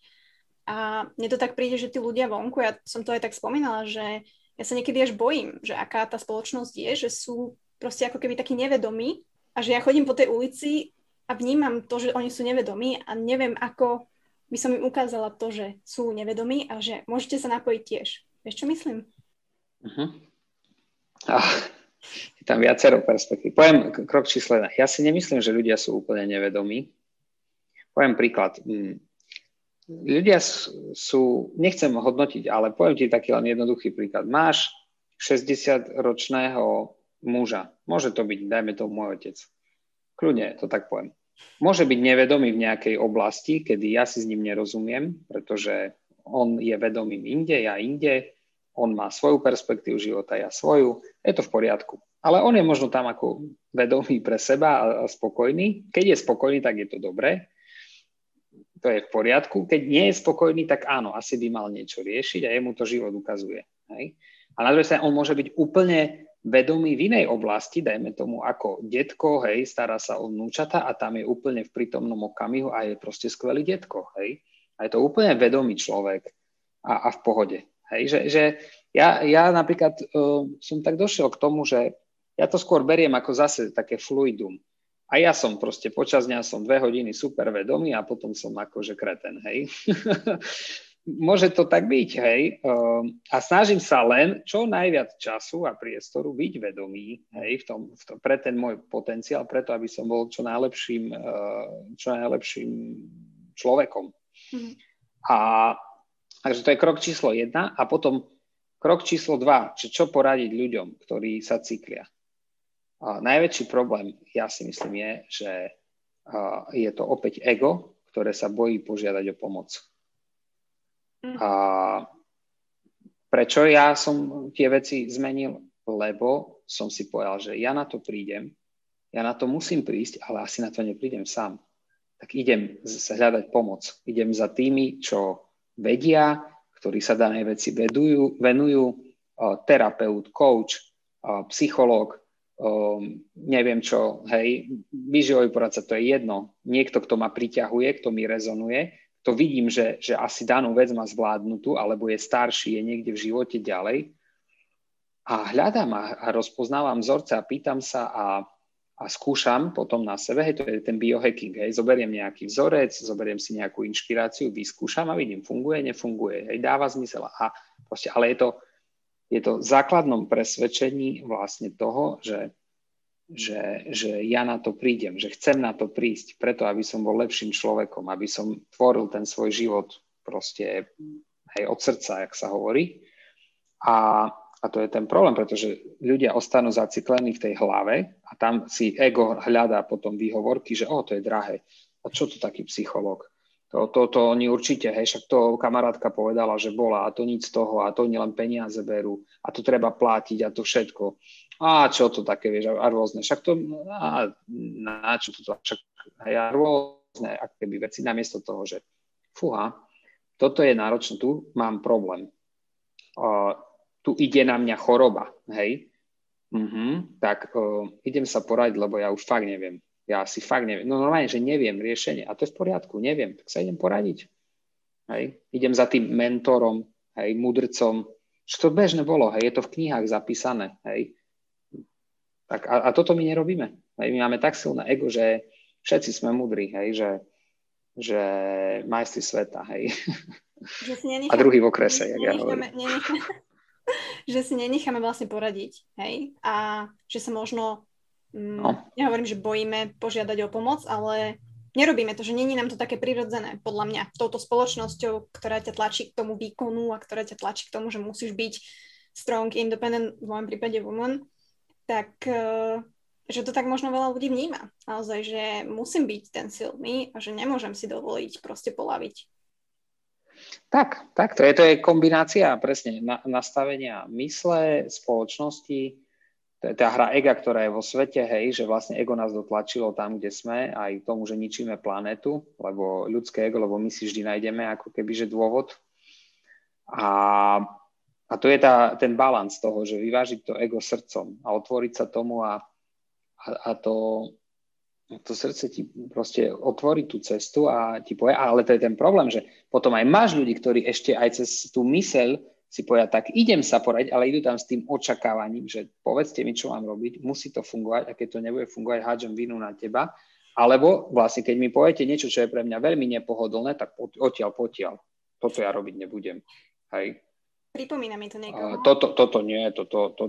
A mne to tak príde, že tí ľudia vonku, ja som to aj tak spomínala, že ja sa niekedy až bojím, že aká tá spoločnosť je, že sú proste ako keby takí nevedomí a že ja chodím po tej ulici a vnímam to, že oni sú nevedomí a neviem, ako by som im ukázala to, že sú nevedomí a že môžete sa napojiť tiež. Vieš, čo myslím? Uh-huh. Ah, je tam viacero perspektív. Poviem krok číslo 1. Ja si nemyslím, že ľudia sú úplne nevedomí. Poviem príklad. Mm, ľudia sú, nechcem hodnotiť, ale poviem ti taký len jednoduchý príklad. Máš 60-ročného muža, môže to byť, dajme to môj otec, kľudne to tak poviem. Môže byť nevedomý v nejakej oblasti, kedy ja si s ním nerozumiem, pretože on je vedomý inde, ja inde, on má svoju perspektívu života, ja svoju, je to v poriadku. Ale on je možno tam ako vedomý pre seba a spokojný. Keď je spokojný, tak je to dobré to je v poriadku. Keď nie je spokojný, tak áno, asi by mal niečo riešiť a jemu to život ukazuje. Hej? A na druhej strane on môže byť úplne vedomý v inej oblasti, dajme tomu ako detko, hej, stará sa o vnúčata a tam je úplne v prítomnom okamihu a je proste skvelý detko, hej. A je to úplne vedomý človek a, a v pohode. Hej, že, že ja, ja napríklad uh, som tak došiel k tomu, že ja to skôr beriem ako zase také fluidum. A ja som proste počas dňa som dve hodiny super vedomý a potom som akože kreten, hej. Môže to tak byť, hej. Ehm, a snažím sa len čo najviac času a priestoru byť vedomý, hej, v tom, v tom, pre ten môj potenciál, preto aby som bol čo najlepším, ehm, čo najlepším človekom. A takže to je krok číslo jedna a potom krok číslo dva, že čo poradiť ľuďom, ktorí sa cyklia. A najväčší problém, ja si myslím, je, že je to opäť ego, ktoré sa bojí požiadať o pomoc. Mm. A prečo ja som tie veci zmenil? Lebo som si povedal, že ja na to prídem, ja na to musím prísť, ale asi na to neprídem sám. Tak idem hľadať pomoc. Idem za tými, čo vedia, ktorí sa danej veci vedujú, venujú, terapeut, coach, psychológ, neviem čo, hej, výživový poradca, to je jedno. Niekto, kto ma priťahuje, kto mi rezonuje, to vidím, že, že asi danú vec má zvládnutú, alebo je starší, je niekde v živote ďalej. A hľadám a, a rozpoznávam vzorce a pýtam sa a, a skúšam potom na sebe, hej, to je ten biohacking, hej, zoberiem nejaký vzorec, zoberiem si nejakú inšpiráciu, vyskúšam a vidím, funguje, nefunguje, hej, dáva zmysel. A proste, ale je to, je to základnom presvedčení vlastne toho, že, že, že ja na to prídem, že chcem na to prísť, preto aby som bol lepším človekom, aby som tvoril ten svoj život proste aj od srdca, jak sa hovorí. A, a to je ten problém, pretože ľudia ostanú zaciklení v tej hlave a tam si ego hľadá potom výhovorky, že o, to je drahé. A čo to taký psychológ? To, to, to oni určite, hej, však to kamarátka povedala, že bola a to nič z toho a to oni len peniaze berú a to treba platiť a to všetko. A čo to také, vieš, a rôzne. Však to, a na čo to, však, hej, rôzne akéby veci namiesto toho, že fúha, toto je náročné, tu mám problém. Tu ide na mňa choroba, hej. Uh-huh, tak uh, idem sa poradiť, lebo ja už fakt neviem ja si fakt neviem. No normálne, že neviem riešenie. A to je v poriadku, neviem. Tak sa idem poradiť. Hej. Idem za tým mentorom, hej, mudrcom. Čo to bežne bolo, hej, je to v knihách zapísané. Hej. Tak a, a toto my nerobíme. Hej. My máme tak silné ego, že všetci sme mudrí, hej, že, že majstri sveta, hej. Že si a druhý v okrese, jak ja hovorím. Nenecháme, že si nenecháme vlastne poradiť, hej, a že sa možno Mm, no. Nehovorím, že bojíme požiadať o pomoc, ale nerobíme to, že není nám to také prirodzené, podľa mňa, touto spoločnosťou, ktorá ťa tlačí k tomu výkonu a ktorá ťa tlačí k tomu, že musíš byť strong, independent, v mojom prípade woman, tak eh, že to tak možno veľa ľudí vníma. Naozaj, že musím byť ten silný a že nemôžem si dovoliť proste polaviť. Tak, tak, to je, to je kombinácia presne na, nastavenia mysle, spoločnosti, to je tá hra ega, ktorá je vo svete, hej, že vlastne ego nás dotlačilo tam, kde sme, aj tomu, že ničíme planetu, lebo ľudské ego, lebo my si vždy nájdeme ako keby, že dôvod. A, a to je tá, ten balans toho, že vyvážiť to ego srdcom a otvoriť sa tomu a, a, a to, to srdce ti proste otvorí tú cestu a ti povie, ale to je ten problém, že potom aj máš ľudí, ktorí ešte aj cez tú myseľ si povedia, tak idem sa poradiť, ale idú tam s tým očakávaním, že povedzte mi, čo mám robiť, musí to fungovať a keď to nebude fungovať, hádžem vinu na teba. Alebo vlastne, keď mi poviete niečo, čo je pre mňa veľmi nepohodlné, tak odtiaľ, potiaľ. Toto ja robiť nebudem. Hej. Pripomína mi to niekoho. Toto, toto nie, toto, to,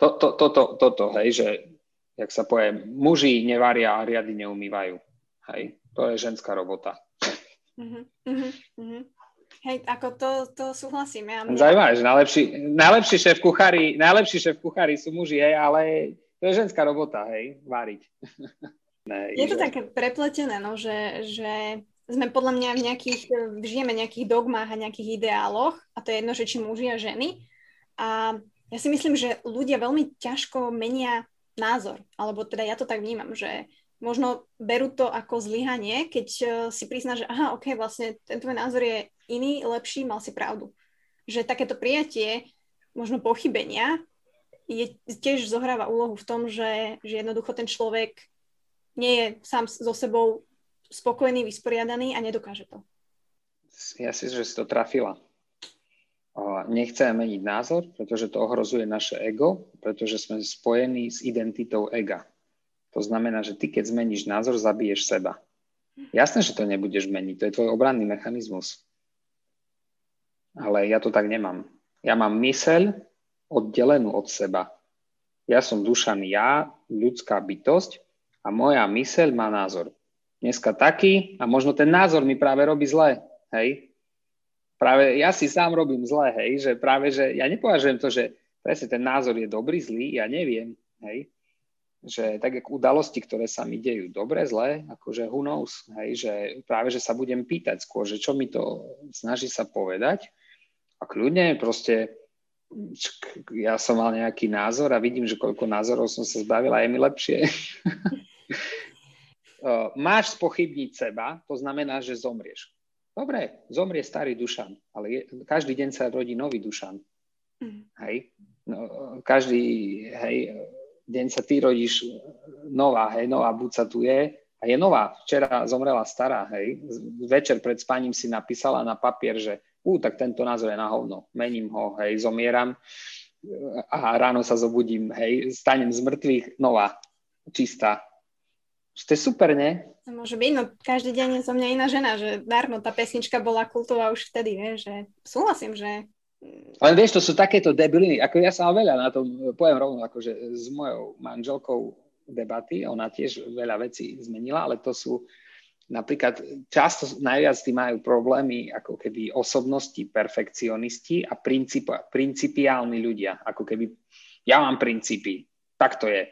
to, to, toto, toto, hej, že jak sa povie, muži nevaria a riady neumývajú. Hej, to je ženská robota. Uh-huh, uh-huh, uh-huh. Hej, ako to, to súhlasím. Ja mňa... Zajímavé, že najlepší, najlepší šéf kuchári, najlepší šéf kuchári sú muži, hej, ale to je ženská robota, hej, váriť. ne, je to že... také prepletené, no, že, že sme podľa mňa v nejakých, žijeme v nejakých dogmách a nejakých ideáloch a to je jedno, že či muži a ženy. A ja si myslím, že ľudia veľmi ťažko menia názor, alebo teda ja to tak vnímam, že možno berú to ako zlyhanie, keď uh, si prizná, že aha, ok, vlastne ten tvoj názor je iný, lepší, mal si pravdu. Že takéto prijatie, možno pochybenia, je, tiež zohráva úlohu v tom, že, že jednoducho ten človek nie je sám so sebou spokojný, vysporiadaný a nedokáže to. Ja si, že si to trafila nechceme meniť názor, pretože to ohrozuje naše ego, pretože sme spojení s identitou ega. To znamená, že ty keď zmeníš názor, zabiješ seba. Jasné, že to nebudeš meniť, to je tvoj obranný mechanizmus. Ale ja to tak nemám. Ja mám myseľ oddelenú od seba. Ja som dušaný ja, ľudská bytosť a moja myseľ má názor. Dneska taký a možno ten názor mi práve robí zle. Hej? Práve ja si sám robím zle, hej, že práve, že ja nepovažujem to, že presne ten názor je dobrý, zlý, ja neviem, hej, že tak ako udalosti, ktoré sa mi dejú dobre, zle, akože who knows, hej, že práve, že sa budem pýtať skôr, že čo mi to snaží sa povedať a kľudne proste ja som mal nejaký názor a vidím, že koľko názorov som sa zbavil a je mi lepšie. Máš spochybniť seba, to znamená, že zomrieš. Dobre, zomrie starý Dušan, ale je, každý deň sa rodí nový Dušan. Mm. Hej? No, každý hej, deň sa ty rodíš nová, hej, nová buca tu je a je nová. Včera zomrela stará, hej. Večer pred spaním si napísala na papier, že ú, tak tento názor je na hovno. Mením ho, hej, zomieram a ráno sa zobudím, hej, stanem z mŕtvych, nová, čistá. To je super, ne? To môže byť, no každý deň je zo mňa iná žena, že darmo, tá pesnička bola kultová už vtedy, vieš, že súhlasím, že... Ale vieš, to sú takéto debiliny, ako ja som veľa na tom, poviem rovno, akože s mojou manželkou debaty, ona tiež veľa vecí zmenila, ale to sú napríklad často najviac tým majú problémy ako keby osobnosti, perfekcionisti a princip, principiálni ľudia, ako keby ja mám princípy, tak to je,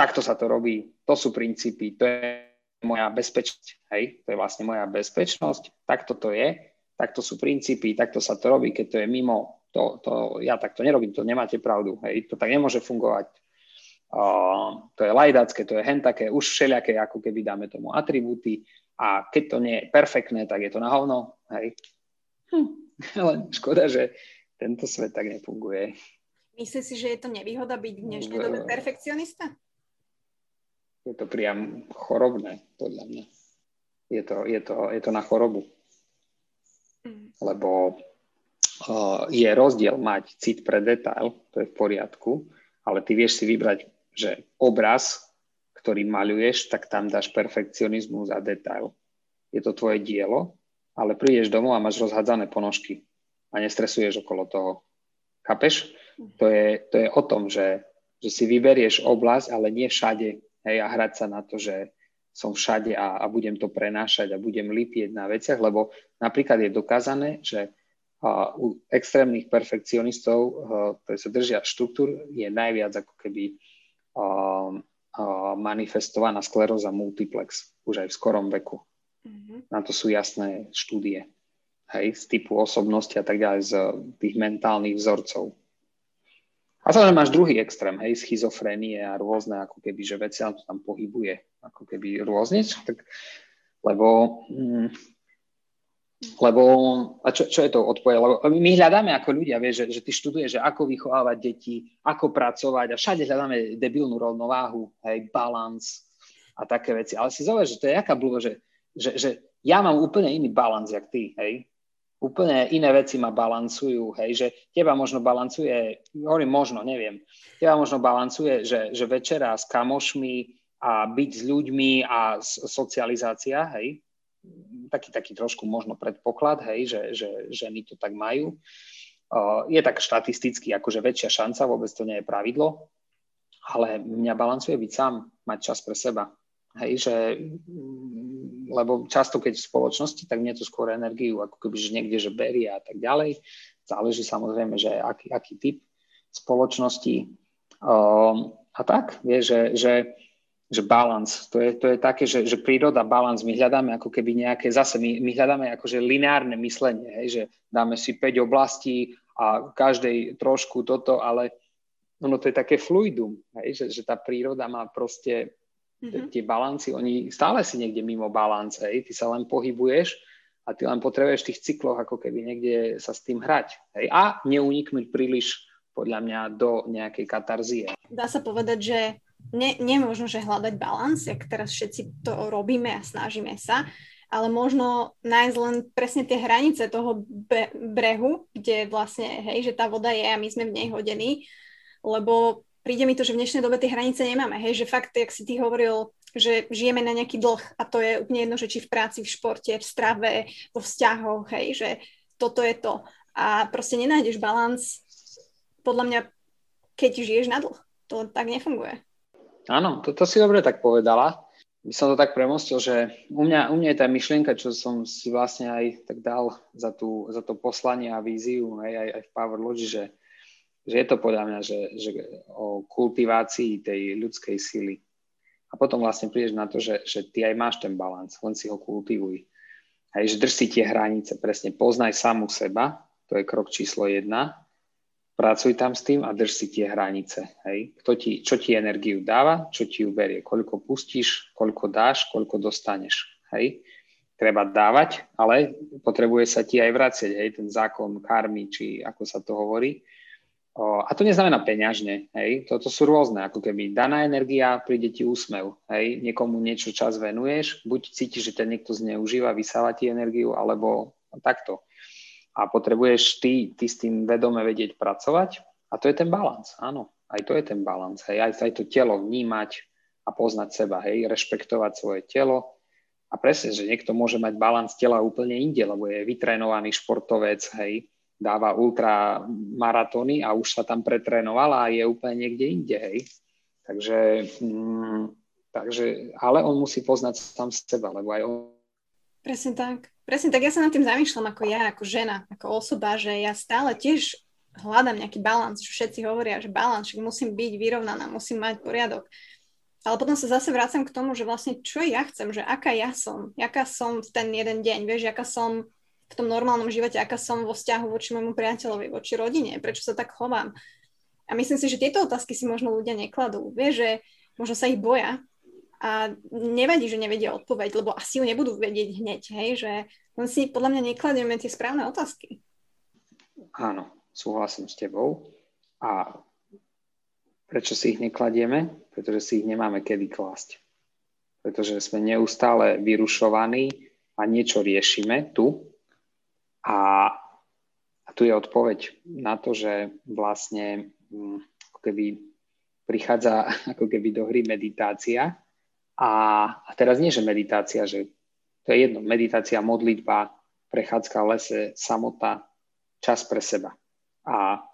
takto sa to robí, to sú princípy, to je moja bezpečnosť, hej, to je vlastne moja bezpečnosť, takto to je, takto sú princípy, takto sa to robí, keď to je mimo, to, to ja takto nerobím, to nemáte pravdu, hej, to tak nemôže fungovať. Uh, to je lajdacké, to je hen také, už všelijaké, ako keby dáme tomu atribúty. A keď to nie je perfektné, tak je to na hovno, hej. Hm. Len škoda, že tento svet tak nefunguje. Myslíš si, že je to nevýhoda byť v dnešnej dobe perfekcionista? Je to priam chorobné, podľa mňa. Je to, je to, je to na chorobu. Mm. Lebo uh, je rozdiel mať cit pre detail, to je v poriadku, ale ty vieš si vybrať, že obraz, ktorý maľuješ, tak tam dáš perfekcionizmus a detail. Je to tvoje dielo, ale prídeš domov a máš rozhádzané ponožky a nestresuješ okolo toho. Chápeš? Mm. To je, to je o tom, že, že si vyberieš oblasť, ale nie všade hej, a hrať sa na to, že som všade a, a budem to prenášať a budem lipieť na veciach, lebo napríklad je dokázané, že a, u extrémnych perfekcionistov, a, ktorí sa držia štruktúr, je najviac ako keby a, a, manifestovaná skleróza multiplex už aj v skorom veku. Mm-hmm. Na to sú jasné štúdie. Hej, z typu osobnosti a tak ďalej, z tých mentálnych vzorcov. A samozrejme máš druhý extrém, hej, schizofrénie a rôzne, ako keby, že veci sa tam pohybuje, ako keby rôzne, tak, lebo hm, lebo, a čo, čo je to odpoveď? Lebo my hľadáme ako ľudia, vieš, že, že ty študuješ, že ako vychovávať deti, ako pracovať a všade hľadáme debilnú rovnováhu, hej, balans a také veci. Ale si zaujíš, že to je jaká blúdo, že, že, že ja mám úplne iný balans, jak ty, hej. Úplne iné veci ma balancujú, hej, že teba možno balancuje, hovorím možno, neviem, teba možno balancuje, že, že večera s kamošmi a byť s ľuďmi a socializácia, hej, taký, taký trošku možno predpoklad, hej, že, že ženy to tak majú. Je tak štatisticky akože väčšia šanca, vôbec to nie je pravidlo, ale mňa balancuje byť sám, mať čas pre seba. Hej, že, lebo často, keď v spoločnosti, tak je to skôr energiu, ako keby, že niekde, že berie a tak ďalej. Záleží samozrejme, že aký, aký typ spoločnosti. Um, a tak, vie, že, že že balans, to je, to je také, že, že príroda, balans, my hľadáme ako keby nejaké, zase my, my hľadáme akože lineárne myslenie, hej, že dáme si 5 oblastí a každej trošku toto, ale ono to je také fluidum, hej, že, že tá príroda má proste mm-hmm. tie balancy, oni stále si niekde mimo balans, hej, ty sa len pohybuješ a ty len potrebuješ v tých cykloch ako keby niekde sa s tým hrať, hej, a neuniknúť príliš podľa mňa do nejakej katarzie. Dá sa povedať, že ne, nie možno, že hľadať balans, jak teraz všetci to robíme a snažíme sa, ale možno nájsť len presne tie hranice toho be- brehu, kde vlastne, hej, že tá voda je a my sme v nej hodení, lebo príde mi to, že v dnešnej dobe tie hranice nemáme, hej, že fakt, jak si ty hovoril, že žijeme na nejaký dlh a to je úplne jedno, že či v práci, v športe, v strave, vo vzťahoch, hej, že toto je to. A proste nenájdeš balans, podľa mňa, keď žiješ na dlh. To tak nefunguje. Áno, to, to si dobre tak povedala. By som to tak premostil, že u mňa, u mňa je tá myšlienka, čo som si vlastne aj tak dal za, tú, za to poslanie a víziu aj, aj, aj v Power Lodge, že, že je to podľa mňa, že, že o kultivácii tej ľudskej sily. A potom vlastne prídeš na to, že, že ty aj máš ten balans, len si ho kultivuj. Hej, že drž si tie hranice, presne poznaj samu seba, to je krok číslo jedna pracuj tam s tým a drž si tie hranice. Hej. Kto ti, čo ti energiu dáva, čo ti ju berie, koľko pustíš, koľko dáš, koľko dostaneš. Hej. Treba dávať, ale potrebuje sa ti aj vraciať, hej, ten zákon karmy, či ako sa to hovorí. A to neznamená peňažne, hej, toto sú rôzne, ako keby daná energia, príde ti úsmev, hej, niekomu niečo čas venuješ, buď cítiš, že ťa niekto zneužíva, vysáva ti energiu, alebo takto. A potrebuješ ty, ty s tým vedome vedieť pracovať a to je ten balans, áno. Aj to je ten balans, hej, aj, aj to telo vnímať a poznať seba, hej, rešpektovať svoje telo. A presne, že niekto môže mať balans tela úplne inde, lebo je vytrénovaný športovec, hej, dáva ultra maratóny a už sa tam pretrénovala a je úplne niekde inde, hej. Takže, mm, takže, ale on musí poznať sám seba, lebo aj on... Presne tak. Presne tak ja sa nad tým zamýšľam ako ja, ako žena, ako osoba, že ja stále tiež hľadám nejaký balans, čo všetci hovoria, že balans, že musím byť vyrovnaná, musím mať poriadok. Ale potom sa zase vrácam k tomu, že vlastne čo ja chcem, že aká ja som, aká som v ten jeden deň, vieš, aká som v tom normálnom živote, aká som vo vzťahu voči môjmu priateľovi, voči rodine, prečo sa tak chovám. A myslím si, že tieto otázky si možno ľudia nekladú. Vieš, že možno sa ich boja, a nevadí, že nevedia odpoveď, lebo asi ju nebudú vedieť hneď, hej, že len si podľa mňa nekladieme tie správne otázky. Áno, súhlasím s tebou. A prečo si ich nekladieme? Pretože si ich nemáme kedy klásť. Pretože sme neustále vyrušovaní a niečo riešime tu. A, a tu je odpoveď na to, že vlastne hm, ako keby prichádza ako keby do hry meditácia, a, a teraz nie, že meditácia, že to je jedno, meditácia, modlitba, prechádzka v lese, samota, čas pre seba. A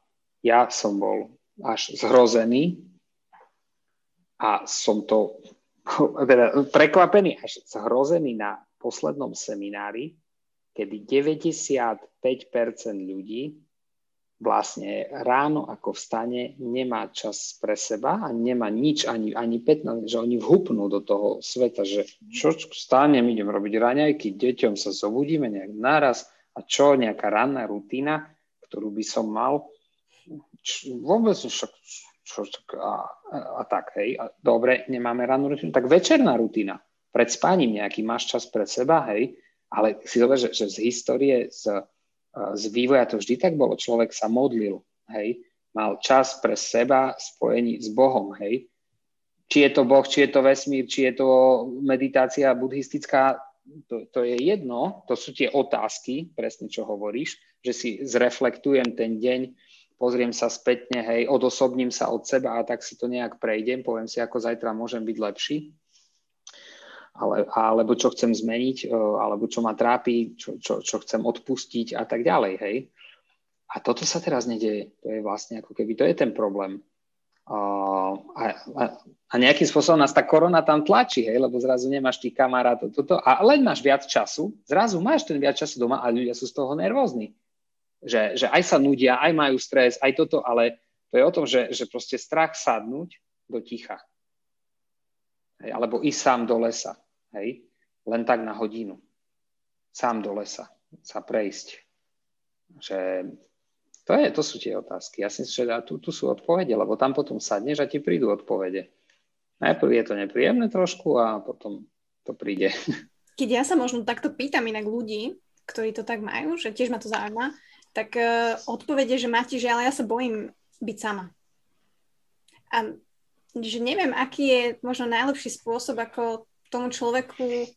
ja som bol až zhrozený a som to teda prekvapený až zhrozený na poslednom seminári, kedy 95% ľudí vlastne ráno ako vstane, nemá čas pre seba a nemá nič, ani, ani 15, že oni vhupnú do toho sveta, že čo vstanem, idem robiť raňajky, deťom sa zobudíme nejak naraz a čo, nejaká ranná rutina, ktorú by som mal, čo, vôbec však, čo, a, a, a tak, hej, a dobre, nemáme rannú rutinu, tak večerná rutina, pred spaním nejaký máš čas pre seba, hej, ale si dobre, že, že z histórie, z z vývoja to vždy tak bolo. Človek sa modlil, hej, mal čas pre seba spojení s Bohom, hej. Či je to Boh, či je to vesmír, či je to meditácia buddhistická, to, to je jedno, to sú tie otázky, presne čo hovoríš, že si zreflektujem ten deň, pozriem sa spätne, hej, odosobním sa od seba a tak si to nejak prejdem, poviem si, ako zajtra môžem byť lepší ale, alebo čo chcem zmeniť, e, alebo čo ma trápi, čo, čo, čo chcem odpustiť a tak ďalej, hej. A toto sa teraz nedieje. To je vlastne ako keby, to je ten problém. A, a, a nejakým spôsobom nás tá korona tam tlačí, hej, lebo zrazu nemáš tých kamarátov, toto, a len máš viac času, zrazu máš ten viac času doma a ľudia sú z toho nervózni. Že, že aj sa nudia, aj majú stres, aj toto, ale to je o tom, že, že proste strach sadnúť do ticha. Hej, alebo ísť sám do lesa hej, len tak na hodinu, sám do lesa, sa prejsť. Že to, je, to sú tie otázky. Ja si myslím, že tu, tu sú odpovede, lebo tam potom sadneš a ti prídu odpovede. Najprv je to nepríjemné trošku a potom to príde. Keď ja sa možno takto pýtam inak ľudí, ktorí to tak majú, že tiež ma to zaujíma, tak uh, odpovede, že máte, že ale ja sa bojím byť sama. A že neviem, aký je možno najlepší spôsob, ako tomu človeku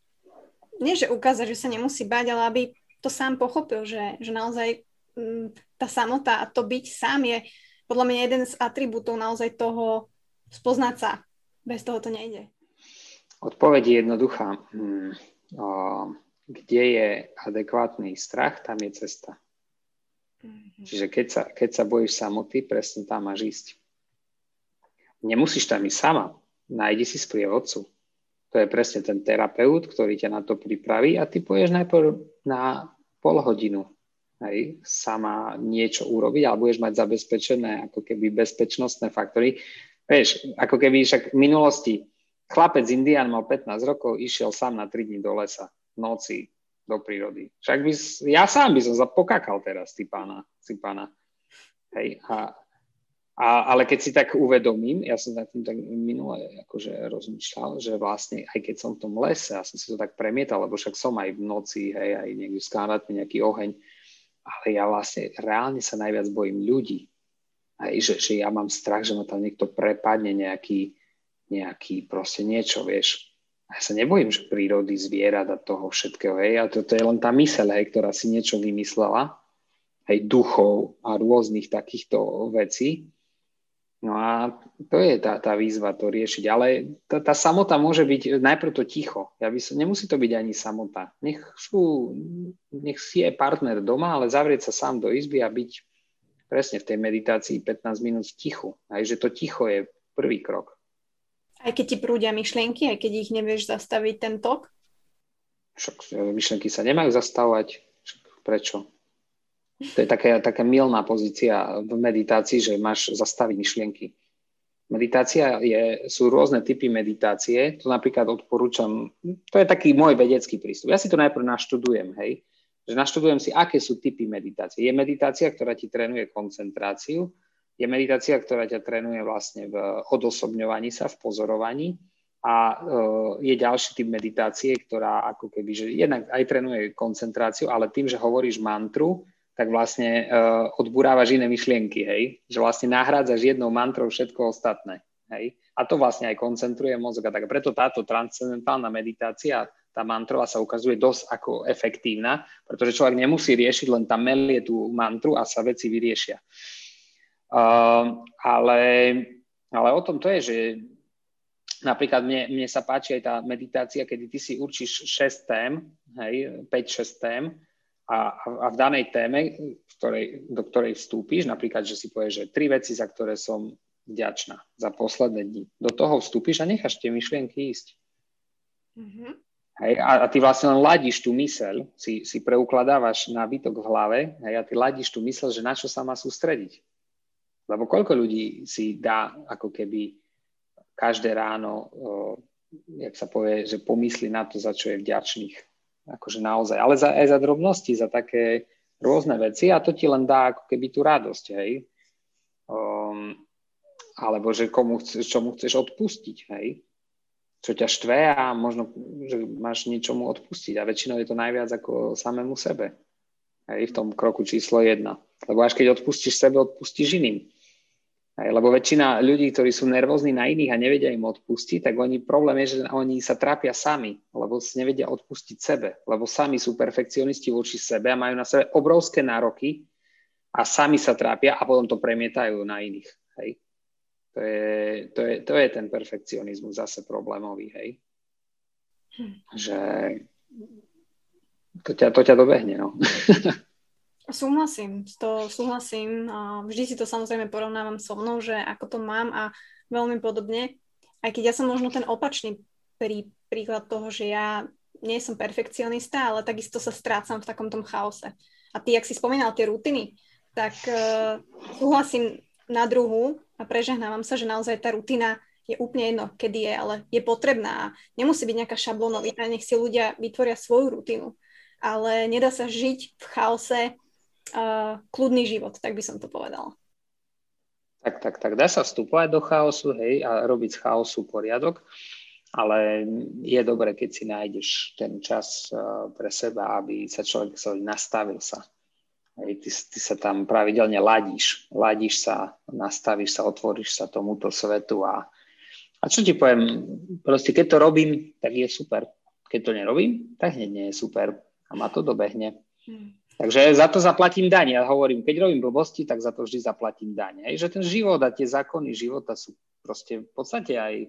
nie, že ukázať, že sa nemusí bať, ale aby to sám pochopil, že, že naozaj m, mm, tá samota a to byť sám je podľa mňa jeden z atribútov naozaj toho spoznať sa. Bez toho to nejde. Odpoveď je jednoduchá. Hmm. Kde je adekvátny strach, tam je cesta. Mm-hmm. Čiže keď sa, keď sa bojíš samoty, presne tam máš ísť. Nemusíš tam ísť sama. Nájdi si sprievodcu to je presne ten terapeut, ktorý ťa na to pripraví a ty poješ najprv na pol hodinu hej, sama niečo urobiť, ale budeš mať zabezpečené ako keby bezpečnostné faktory. Vieš, ako keby však v minulosti chlapec Indian mal 15 rokov, išiel sám na 3 dní do lesa, noci, do prírody. Však by, ja sám by som zapokakal teraz, ty pána, si pána. Hej, a a, ale keď si tak uvedomím, ja som na tým tak minule akože rozmýšľal, že vlastne aj keď som v tom lese, ja som si to tak premietal, lebo však som aj v noci, hej, aj niekde v nejaký oheň, ale ja vlastne reálne sa najviac bojím ľudí. Aj, že, že ja mám strach, že ma tam niekto prepadne nejaký, nejaký proste niečo, vieš. A ja sa nebojím, že prírody, zvierat a toho všetkého, hej, a to, to je len tá myseľ, hej, ktorá si niečo vymyslela, hej, duchov a rôznych takýchto vecí No a to je tá, tá výzva to riešiť. Ale tá, tá samota môže byť najprv to ticho. Ja by som, nemusí to byť ani samota. Nech, sú, nech si je partner doma, ale zavrieť sa sám do izby a byť presne v tej meditácii 15 minút tichu. Aj že to ticho je prvý krok. Aj keď ti prúdia myšlienky, aj keď ich nevieš zastaviť ten tok? Však myšlienky sa nemajú zastavovať. Však prečo? To je taká, taká milná pozícia v meditácii, že máš zastaviť myšlienky. Meditácia je, sú rôzne typy meditácie, to napríklad odporúčam, to je taký môj vedecký prístup. Ja si to najprv naštudujem, hej, že naštudujem si, aké sú typy meditácie. Je meditácia, ktorá ti trénuje koncentráciu, je meditácia, ktorá ťa trénuje vlastne v odosobňovaní sa, v pozorovaní a uh, je ďalší typ meditácie, ktorá ako keby, že jednak aj trénuje koncentráciu, ale tým, že hovoríš mantru, tak vlastne uh, odburávaš iné myšlienky, hej? Že vlastne nahrádzaš jednou mantrou všetko ostatné, hej? A to vlastne aj koncentruje mozog a tak. Preto táto transcendentálna meditácia, tá mantrová sa ukazuje dosť ako efektívna, pretože človek nemusí riešiť, len tam melie tú mantru a sa veci vyriešia. Uh, ale, ale o tom to je, že napríklad mne, mne sa páči aj tá meditácia, kedy ty si určíš 6 tém, hej, 5-6 tém a, a v danej téme, v ktorej, do ktorej vstúpiš, napríklad, že si povieš, že tri veci, za ktoré som vďačná za posledné dni. Do toho vstúpiš a necháš tie myšlienky ísť. Mm-hmm. Hej, a, a ty vlastne len ladíš tú myseľ, si, si preukladávaš nábytok v hlave hej, a ty ladíš tú myseľ, že na čo sa má sústrediť. Lebo koľko ľudí si dá ako keby každé ráno, o, jak sa povie, že pomyslí na to, za čo je vďačných. Akože naozaj. Ale za, aj za drobnosti, za také rôzne veci a to ti len dá ako keby tú radosť, hej. Um, alebo že komu chceš, čomu chceš odpustiť, hej čo ťa štve a možno, že máš niečomu odpustiť. A väčšinou je to najviac ako samému sebe. Hej, v tom kroku číslo jedna. Lebo až keď odpustíš sebe, odpustíš iným. Hej, lebo väčšina ľudí, ktorí sú nervózni na iných a nevedia im odpustiť, tak oni, problém je, že oni sa trápia sami, lebo nevedia odpustiť sebe. Lebo sami sú perfekcionisti voči sebe a majú na sebe obrovské nároky a sami sa trápia a potom to premietajú na iných. Hej. To je, to je, to je ten perfekcionizmus zase problémový, hej. Hm. Že to ťa, to ťa dobehne, no. súhlasím, to súhlasím. Vždy si to samozrejme porovnávam so mnou, že ako to mám a veľmi podobne. Aj keď ja som možno ten opačný prí, príklad toho, že ja nie som perfekcionista, ale takisto sa strácam v takom tom chaose. A ty, ak si spomínal tie rutiny, tak uh, súhlasím na druhu a prežehnávam sa, že naozaj tá rutina je úplne jedno, kedy je, ale je potrebná. Nemusí byť nejaká šablónová, nech si ľudia vytvoria svoju rutinu. Ale nedá sa žiť v chaose uh, kľudný život, tak by som to povedala. Tak, tak, tak. Dá sa vstupovať do chaosu, hej, a robiť z chaosu poriadok, ale je dobré, keď si nájdeš ten čas uh, pre seba, aby sa človek nastavil sa Hej, ty, ty sa tam pravidelne ladíš. Ladíš sa, nastavíš sa, otvoríš sa tomuto svetu a, a čo ti poviem, proste keď to robím, tak je super. Keď to nerobím, tak hneď nie je super a ma to dobehne. Hmm. Takže za to zaplatím daň. Ja hovorím, keď robím blbosti, tak za to vždy zaplatím daň. Hej, že ten život a tie zákony života sú proste v podstate aj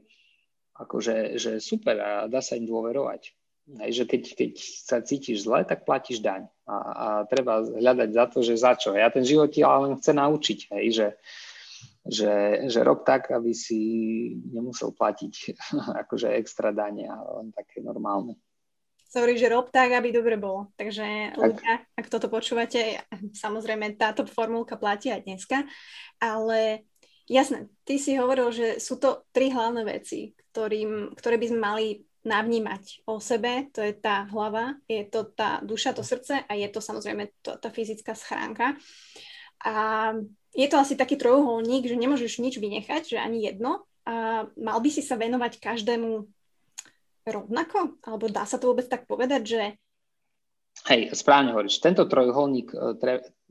akože že super a dá sa im dôverovať. Hej, že keď, keď sa cítiš zle, tak platíš daň. A, a treba hľadať za to, že za čo. Ja ten život ti ale chce naučiť, hej, že, že, že rob tak, aby si nemusel platiť akože extra dane, ale len také normálne. Sorry, že rob tak, aby dobre bolo. Takže tak. ľudia, ak toto počúvate, samozrejme táto formulka platí aj dneska, ale jasné, ty si hovoril, že sú to tri hlavné veci, ktorým, ktoré by sme mali navnímať o sebe, to je tá hlava, je to tá duša, to srdce a je to samozrejme to, tá fyzická schránka. A je to asi taký trojuholník, že nemôžeš nič vynechať, že ani jedno. A mal by si sa venovať každému rovnako? Alebo dá sa to vôbec tak povedať, že... Hej, správne hovoríš. Tento trojuholník e,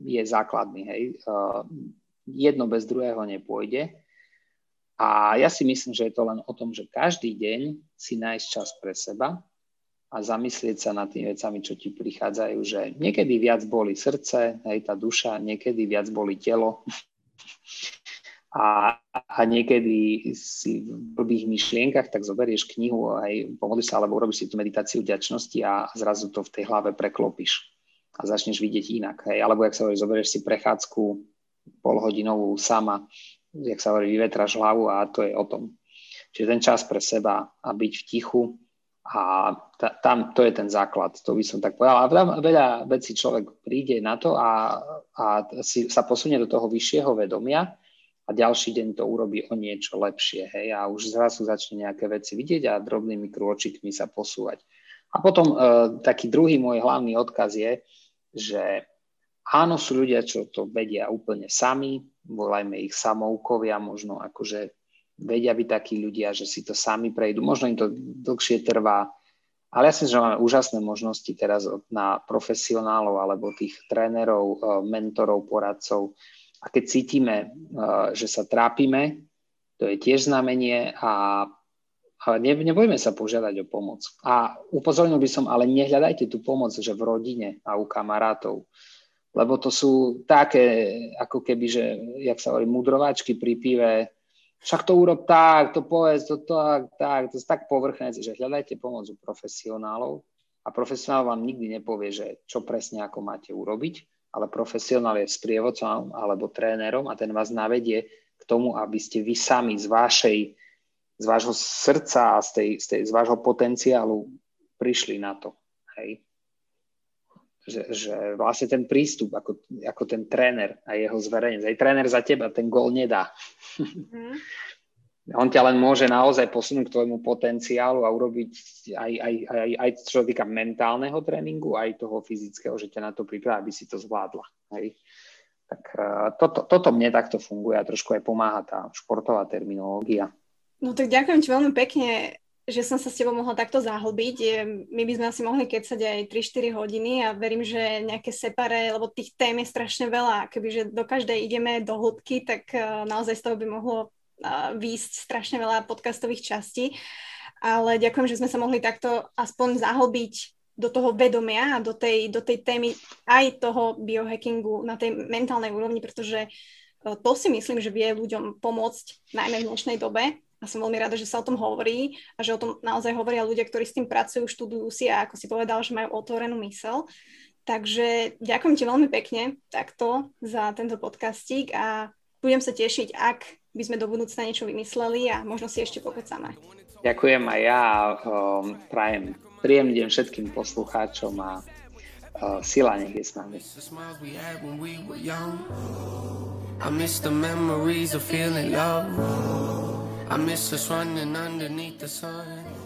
je základný. Hej. E, jedno bez druhého nepôjde. A ja si myslím, že je to len o tom, že každý deň si nájsť čas pre seba a zamyslieť sa nad tými vecami, čo ti prichádzajú, že niekedy viac boli srdce, aj tá duša, niekedy viac boli telo a, a niekedy si v blbých myšlienkach, tak zoberieš knihu, aj pomodlíš sa, alebo urobíš si tú meditáciu vďačnosti a zrazu to v tej hlave preklopíš a začneš vidieť inak. Hej. Alebo, ak sa hovorí, zoberieš si prechádzku polhodinovú sama jak sa hovorí, vyvetraš hlavu a to je o tom. Čiže ten čas pre seba a byť v tichu a ta, tam to je ten základ, to by som tak povedal. A veľa, veľa vecí človek príde na to a, a si, sa posunie do toho vyššieho vedomia a ďalší deň to urobí o niečo lepšie. Hej, a už zrazu začne nejaké veci vidieť a drobnými krôčikmi sa posúvať. A potom e, taký druhý môj hlavný odkaz je, že áno, sú ľudia, čo to vedia úplne sami, volajme ich samoukovia, možno akože vedia byť takí ľudia, že si to sami prejdú, možno im to dlhšie trvá, ale ja si myslím, že máme úžasné možnosti teraz na profesionálov alebo tých trénerov, eh, mentorov, poradcov. A keď cítime, eh, že sa trápime, to je tiež znamenie a ne, nebojme sa požiadať o pomoc. A upozornil by som, ale nehľadajte tú pomoc, že v rodine a u kamarátov. Lebo to sú také, ako keby, že, jak sa hovorí, mudrováčky pri pive, však to urob tak, to povedz, to tak, tak, to je tak povrchné, že hľadajte pomoc u profesionálov a profesionál vám nikdy nepovie, že čo presne ako máte urobiť, ale profesionál je sprievodcom alebo trénerom a ten vás navedie k tomu, aby ste vy sami z vašej, z vášho srdca a z, tej, z, tej, z vášho potenciálu prišli na to. Hej. Že, že vlastne ten prístup ako, ako ten tréner a jeho zverejnec. Aj tréner za teba ten gól nedá. Mm. On ťa len môže naozaj posunúť k tvojmu potenciálu a urobiť aj, aj, aj, aj čo týka mentálneho tréningu, aj toho fyzického, že ťa na to pripraví, aby si to zvládla. Hej. Tak uh, toto, toto mne takto funguje a trošku aj pomáha tá športová terminológia. No tak ďakujem ti veľmi pekne že som sa s tebou mohla takto zahlbiť. My by sme asi mohli kecať aj 3-4 hodiny a verím, že nejaké separé, lebo tých tém je strašne veľa. Kebyže do každej ideme do hĺbky, tak eh, naozaj z toho by mohlo výjsť strašne veľa podcastových častí. Ale ďakujem, že sme sa mohli takto aspoň zahlbiť do toho vedomia a do tej, do tej témy aj toho biohackingu na tej mentálnej úrovni, pretože eh, to si myslím, že vie ľuďom pomôcť najmä v dnešnej dobe a som veľmi rada, že sa o tom hovorí a že o tom naozaj hovoria ľudia, ktorí s tým pracujú, študujú si a ako si povedal, že majú otvorenú mysel. Takže ďakujem ti veľmi pekne takto za tento podcastík a budem sa tešiť, ak by sme do budúcna niečo vymysleli a možno si ešte pokecáme. Ďakujem aj ja a um, prajem príjemný deň všetkým poslucháčom a uh, sila nech je s nami. I miss the memories of feeling love. I miss us running underneath the sun.